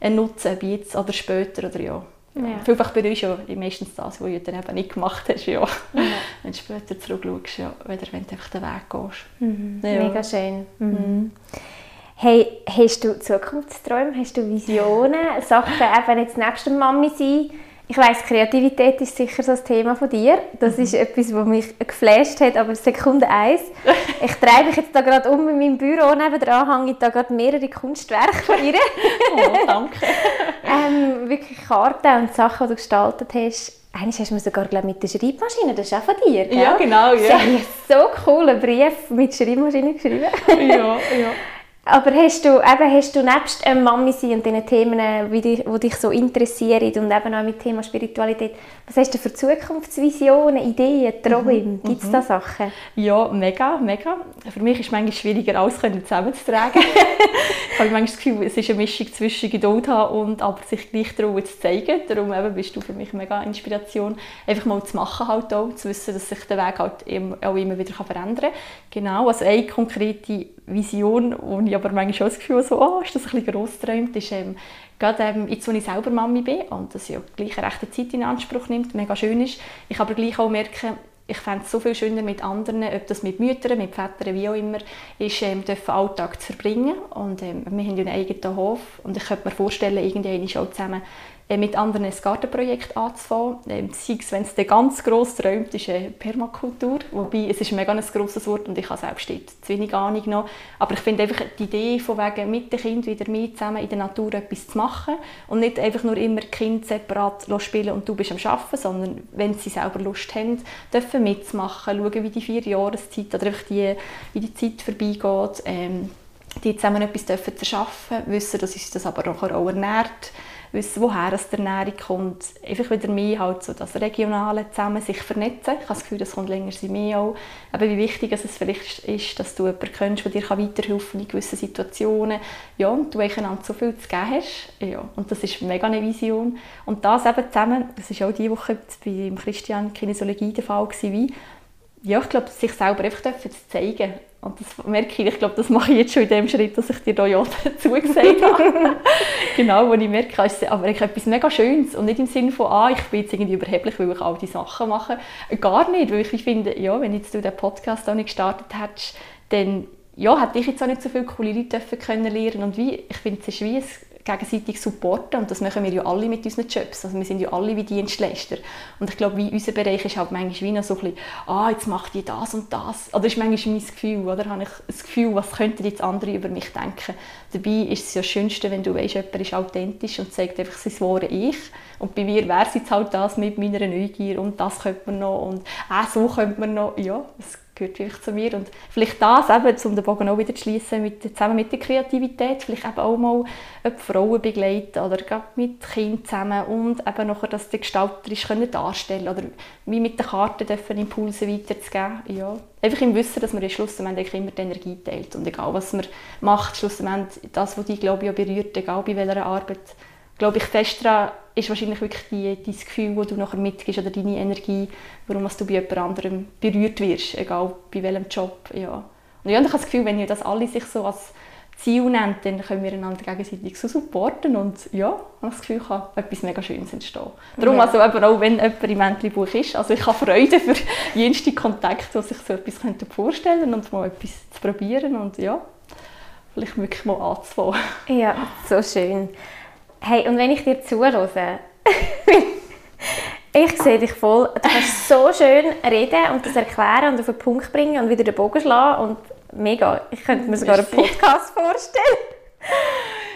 B: einen Nutzen, ob jetzt oder später oder ja. Ja. Vielfach bereust du ja meistens das, was du dann eben nicht gemacht hast, ja. ja. wenn du später zurückschaust, ja, wenn du einfach den Weg gehst.
A: Mhm. Ja. Mega schön. Mhm. mhm. Hey, hast du Zukunftsträume, hast du Visionen, Sachen eben jetzt nebst der Mami sein, ich weiss, Kreativität ist sicher so das Thema von dir. Das mhm. ist etwas, was mich geflasht hat, aber Sekunde eins. Ich treibe mich jetzt da gerade um in meinem Büro, nebenan hänge ich da gerade mehrere Kunstwerke von ihr.
B: oh, danke.
A: ähm, wirklich Karten und Sachen, die du gestaltet hast. Eigentlich hast du mir sogar glaub, mit der Schreibmaschine, das ist auch von dir, gell?
B: Ja, genau. Ja.
A: Sie hat so coolen Brief mit Schreibmaschine geschrieben.
B: ja, ja.
A: Aber hast du, eben, hast du nebst ähm, Mami sein und diesen Themen, die dich, die dich so interessieren und eben auch mit Thema Spiritualität, was hast du für Zukunftsvisionen, Ideen, Träume? Mhm. Gibt es da mhm. Sachen?
B: Ja, mega, mega. Für mich ist es manchmal schwieriger, alles zusammenzutragen. ich habe manchmal das Gefühl, es ist eine Mischung zwischen Geduld haben und aber sich gleich trauen zu zeigen. Darum eben bist du für mich mega Inspiration, einfach mal zu machen halt auch, zu wissen, dass sich der Weg halt auch immer wieder verändern kann. Genau, also eine konkrete Vision, wo ich aber manchmal schon das Gefühl so, oh, ist das ein bisschen gross geträumt, ist ähm, gerade ähm, jetzt, wo ich selber Mami bin und das ja gleich eine rechte Zeit in Anspruch nimmt, mega schön ist, ich aber gleich auch merke, ich fände es so viel schöner mit anderen, ob das mit Müttern, mit Vätern, wie auch immer, ist, ähm, den Alltag zu verbringen. Und ähm, wir haben ja einen eigenen Hof und ich könnte mir vorstellen, irgendwann auch zusammen mit anderen ein Gartenprojekt anzufangen. Ähm, sei es, wenn es ganz gross träumt, ist eine Permakultur. Wobei, es ist ein mega ein grosses Wort und ich habe selbst zu wenig Ahnung noch. Aber ich finde einfach die Idee von wegen mit den Kindern wieder mehr zusammen in der Natur etwas zu machen und nicht einfach nur immer Kind separat spielen und du bist am Arbeiten, sondern wenn sie selber Lust haben, dürfen mitzumachen, schauen, wie die vier Jahreszeit oder einfach die, wie die Zeit vorbeigeht. Ähm, die zusammen etwas dürfen zu schaffen, wissen, dass uns das aber auch ernährt wissen, woher es die Ernährung kommt. Einfach wieder mehr halt so das Regionale zusammen sich vernetzen. Ich habe das Gefühl, das kommt länger sie mehr auch. Aber wie wichtig es vielleicht ist, dass du jemanden kennst, der dir weiterhelfen kann in gewissen Situationen. Ja, und du einander so viel zu geben hast. Ja, und das ist mega eine Vision. Und das eben zusammen, das war auch diese Woche beim Christian Kinesiologie der Fall gewesen, ja, ich glaube, sich selber einfach zu zeigen. Und das merke ich, ich glaube, das mache ich jetzt schon in dem Schritt, dass ich dir da ja dazu gesagt habe. genau, wo ich merke, es ist aber etwas mega Schönes und nicht im Sinne von, ah, ich bin jetzt irgendwie überheblich, weil ich all diese Sachen mache. Gar nicht, weil ich finde, ja, wenn jetzt du den Podcast auch nicht gestartet hättest, dann ja, hätte ich jetzt auch nicht so viele coole Leute kennenlernen und wie, ich finde, es ist wie ein gegenseitig supporten und das machen wir ja alle mit unseren Jobs. Also wir sind ja alle wie Dienstleister. Und ich glaube, wie unser Bereich ist halt manchmal wie noch so ein bisschen, ah, jetzt macht die das und das. Oder ist manchmal mein Gefühl, oder? Habe ich das Gefühl, was könnten jetzt andere über mich denken? Dabei ist es ja das Schönste, wenn du weißt, jemand ist authentisch und sagt einfach sein wahre Ich. Und bei mir wäre es jetzt halt das mit meiner Neugier und das könnte man noch und ah, so könnte man noch, ja, es gehört wirklich zu mir. Und vielleicht das eben, um den Bogen auch wieder zu schließen, mit, zusammen mit der Kreativität, vielleicht eben auch mal Frauen begleiten oder mit Kindern zusammen und eben nachher das gestalterisch können oder wie mit den Karten dürfen Impulse weiterzugeben. Ja. Einfach im Wissen, dass man am Schluss immer die Energie teilt und egal was man macht, schlussendlich das, was dich glaube ich, berührt, egal bei welcher Arbeit, glaube ich fest daran, ist wahrscheinlich wirklich die, dein Gefühl, das du nachher mitgibst oder deine Energie, warum du bei jemand anderem berührt wirst, egal bei welchem Job. Ja. Und ich habe das Gefühl, wenn ihr das alle sich so als Ziel nennt, dann können wir einander gegenseitig so supporten und ja, ich habe das Gefühl, kann etwas mega Schönes entstehen. Darum, ja. also eben auch wenn jemand im Mäntelbuch ist, also ich habe Freude für jenste Kontakte, die sich so etwas vorstellen könnten und mal etwas zu probieren und ja, vielleicht wirklich mal anzufangen.
A: Ja, so schön. Hey, und wenn ich dir zuhöre, ich sehe dich voll, du kannst so schön reden und das erklären und auf den Punkt bringen und wieder den Bogen schlagen und mega. Ich könnte mir sogar einen Podcast vorstellen.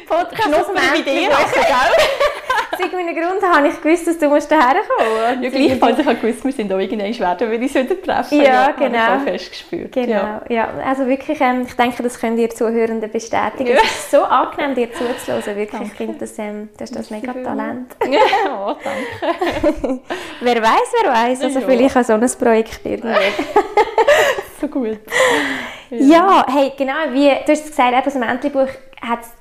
B: Podcast aus dem Idee machen, gell?
A: Aus irgendeinem Grund habe ich gewusst, dass du musst daher kommen
B: Ja, gleichfalls. Ich habe gewusst, wir sind auch irgendwann werden, wenn ich uns wieder treffen.
A: Ja, ja genau.
B: Habe ich fest gespürt.
A: Genau, ja. ja. Also wirklich, ähm, ich denke, das können ihr Zuhörenden bestätigen. Ja. Es ist so angenehm, dir zuzuhören. Wirklich, danke. ich finde, das, ähm, das ist das mega Talent.
B: Ja, danke.
A: wer weiß, wer weiß. Also ja. vielleicht auch so ein Projekt irgendwann.
B: so gut.
A: Ja. ja, hey, genau, wie, du hast gesagt, eben, ein Entlebuch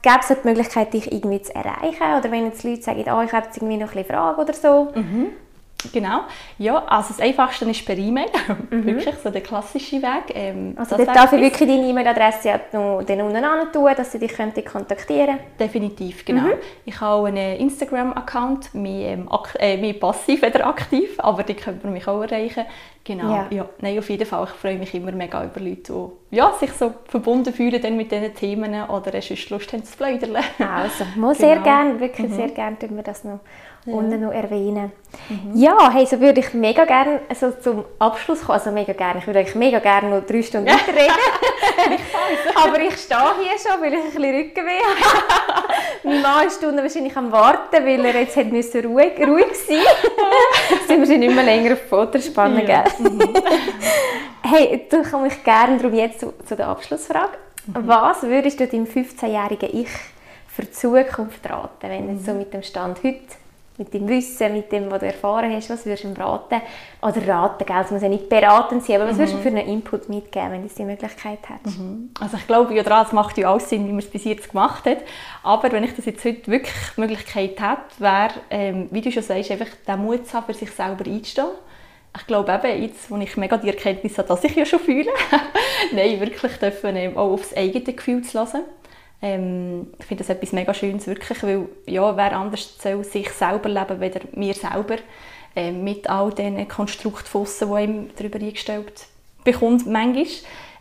A: gäbe es die Möglichkeit, dich irgendwie zu erreichen? Oder wenn jetzt Leute sagen, oh, ich habe jetzt irgendwie noch ein Fragen oder so?
B: Mhm. Genau. Ja, also das Einfachste ist per E-Mail. Mhm. wirklich so der klassische Weg. Ähm,
A: also dort darf ich wirklich deine E-Mail-Adresse noch den unten tun, dass sie dich kontaktieren könnten?
B: Definitiv, genau. Mhm. Ich habe auch einen Instagram-Account, mehr, ähm, äh, mehr passiv oder aktiv, aber die könnte man mich auch erreichen. Genau, ja. ja. Nein, auf jeden Fall. Ich freue mich immer mega über Leute, die ja, sich so verbunden fühlen dann mit diesen Themen oder sonst Lust haben zu plaudern.
A: Also, muss genau. sehr gerne, wirklich mhm. sehr gerne tun wir das noch ja. unten noch erwähnen. Mhm. Ja, hey, so würde ich mega gerne also zum Abschluss kommen. Also mega gerne, ich würde eigentlich mega gerne noch drei Stunden weiterreden. Aber ich stehe hier schon, weil ich ein bisschen Rückenweh habe. mein Mann ist wahrscheinlich am Warten, weil er jetzt hat müssen ruhig, ruhig sein musste. sind wahrscheinlich nicht mehr länger auf Fotos spannen, ja. Mhm. hey, du komme ich gerne darum jetzt zu, zu der Abschlussfrage. Mhm. Was würdest du deinem 15-jährigen Ich für die Zukunft raten, wenn du mhm. so mit dem Stand heute mit dem Wissen, mit dem, was du erfahren hast, was würdest du ihm raten? Oder raten, gell? es muss ja nicht beratend sein, aber was mhm. würdest du für einen Input mitgeben, wenn du die Möglichkeit hättest?
B: Mhm. Also ich glaube, ja, daran, es macht ja auch Sinn, wie man es bis jetzt gemacht hat. Aber wenn ich das jetzt heute wirklich die Möglichkeit hätte, wäre, ähm, wie du schon sagst, einfach den Mut zu haben, für sich selber einzustehen. Ich glaube eben, jetzt, wo ich mega die Erkenntnis habe, dass ich ja schon fühle, nein, wirklich dürfen, ähm, auch aufs eigene Gefühl zu hören ähm, ich finde das etwas mega Schönes, wirklich, weil ja, wer anders soll sich selber leben, weder mir selber, äh, mit all diesen Konstrukten, die ihm darüber eingestellt bekommt, manchmal.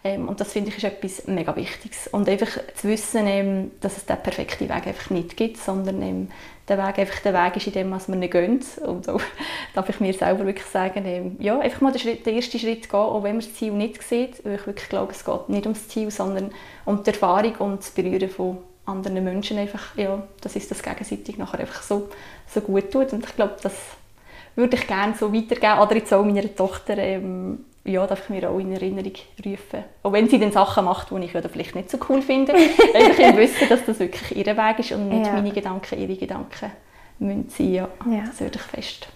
B: Ähm, und das finde ich ist etwas mega Wichtiges. Und einfach zu wissen, ähm, dass es den perfekten Weg einfach nicht gibt, sondern ähm, der Weg einfach der Weg ist, in dem was man nicht gönnt. Und so darf ich mir selber wirklich sagen, ähm, ja, einfach mal den, Schritt, den ersten Schritt gehen, auch wenn man das Ziel nicht sieht, weil ich wirklich glaube, es geht nicht ums Ziel, sondern um die Erfahrung und das Berühren von anderen Menschen einfach, ja, dass es das gegenseitig nachher einfach so, so gut tut. Und ich glaube, das würde ich gerne so weitergeben, oder jetzt auch meiner Tochter, ähm, ja, darf ich mir auch in Erinnerung rufen. Auch wenn sie dann Sachen macht, die ich ja vielleicht nicht so cool finde. einfach im Wissen, dass das wirklich ihr Weg ist und nicht ja. meine Gedanken ihre Gedanken müssen sein. Ja. ja. Das würde ich fest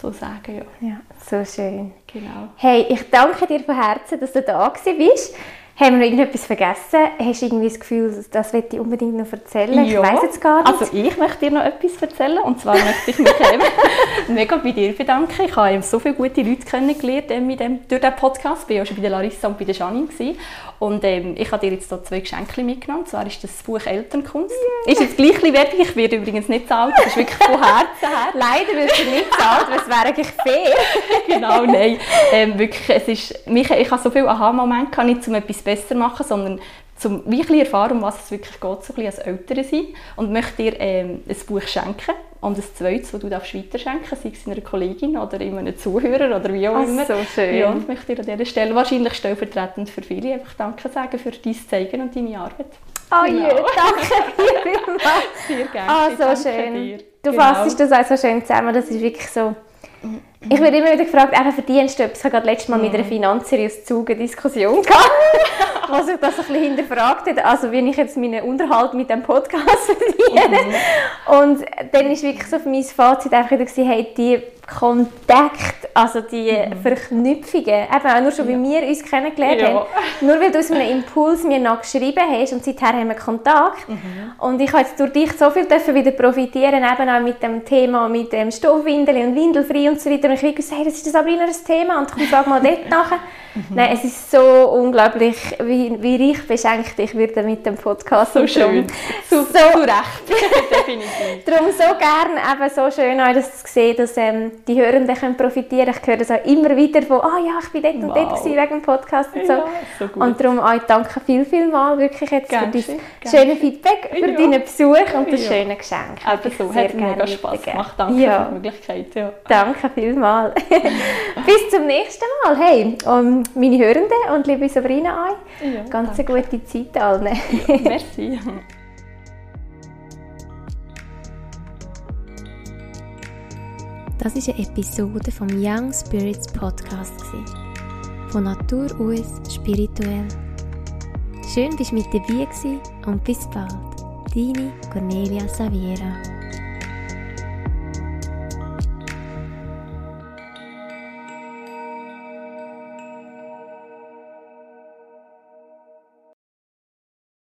B: so sagen, ja.
A: Ja, so schön.
B: Genau.
A: Hey, ich danke dir von Herzen, dass du da bist. Haben wir noch irgendetwas vergessen? Hast du irgendwie das Gefühl, das möchte ich unbedingt noch erzählen?
B: Ja.
A: Ich weiß jetzt gar nicht.
B: Also ich möchte dir noch etwas erzählen und zwar möchte ich mich eben mega bei dir bedanken. Ich habe eben so viele gute Leute kennengelernt ähm, mit dem, durch diesen Podcast. Ich war auch schon bei der Larissa und bei der Janine. Gewesen. Und ähm, ich habe dir jetzt hier zwei Geschenke mitgenommen. Und zwar ist das Buch Elternkunst. Yeah. Ist jetzt gleich Werbung, ich werde übrigens nicht zahlt. Das ist wirklich von Herzen her.
A: Leider wirst du nicht zahlt, weil es wäre eigentlich fair.
B: genau, nein. Ähm, wirklich, es ist, mich, ich habe so viele Aha-Momente, nicht um etwas besser zu machen, sondern um wirklich erfahren, um was es wirklich geht, so ein als Eltern sein. Und möchte dir ähm, ein Buch schenken und ein zweites, das du darfst weiterschenken sei es einer Kollegin oder einem Zuhörer oder wie auch
A: Ach,
B: immer.
A: so schön.
B: Ja, und ich möchte dir an dieser Stelle wahrscheinlich stellvertretend für viele einfach Danke sagen für dein Zeigen und deine Arbeit.
A: Oh genau. je, danke vielmals.
B: Sehr gerne.
A: Ah, so schön. Dir. Du genau. fasst das auch so schön zusammen, das ist wirklich so ich werde immer wieder gefragt, eben verdienst du etwas? Ich hatte letztes Mal mit einer finanzseriösen Zug eine Diskussion gehabt, was sich das ein bisschen hinterfragt hat, also wie ich jetzt meinen Unterhalt mit dem Podcast verdiene. Mhm. Und dann war wirklich so für mein Fazit einfach wieder, hey, die Kontakt, also die mhm. Verknüpfungen, eben auch nur schon, wie wir uns kennengelernt ja. haben, nur weil du aus einem Impuls mir noch geschrieben hast und seither haben wir Kontakt mhm. und ich habe jetzt durch dich so viel dürfen wieder profitieren, eben auch mit dem Thema mit dem Stoffwindeln und Windelfrei und so weiter und ich habe gesagt, das ist das Sabrina ein Thema und ich frage mal dort nachher. Mhm. Nein, es ist so unglaublich, wie, wie reich beschenkt ich werde mit dem Podcast.
B: So schön.
A: So, so, zu Recht. Definitiv. Darum so gerne, eben so schön auch das zu sehen, dass ähm, die Hörenden können profitieren können. Ich höre das auch immer wieder von, ah oh, ja, ich bin dort wow. und dort wegen dem Podcast und so. Ja, so und darum auch danke viel, viel mal wirklich jetzt für das schöne Feedback, für ja. deinen Besuch und das ja. schöne Geschenk.
B: Eben so, hat mega Spass gemacht. Danke ja. für die Möglichkeit. Ja.
A: Danke vielmals. Bis zum nächsten Mal. Hey, um, meine Hörenden und liebe Sabrina auch. Ja, Ganz danke. eine gute Zeit allen.
B: Ja, merci.
A: Das ist eine Episode vom Young Spirits Podcast. Von Natur aus spirituell. Schön, dass du mit dabei warst und bis bald. Deine Cornelia Saviera.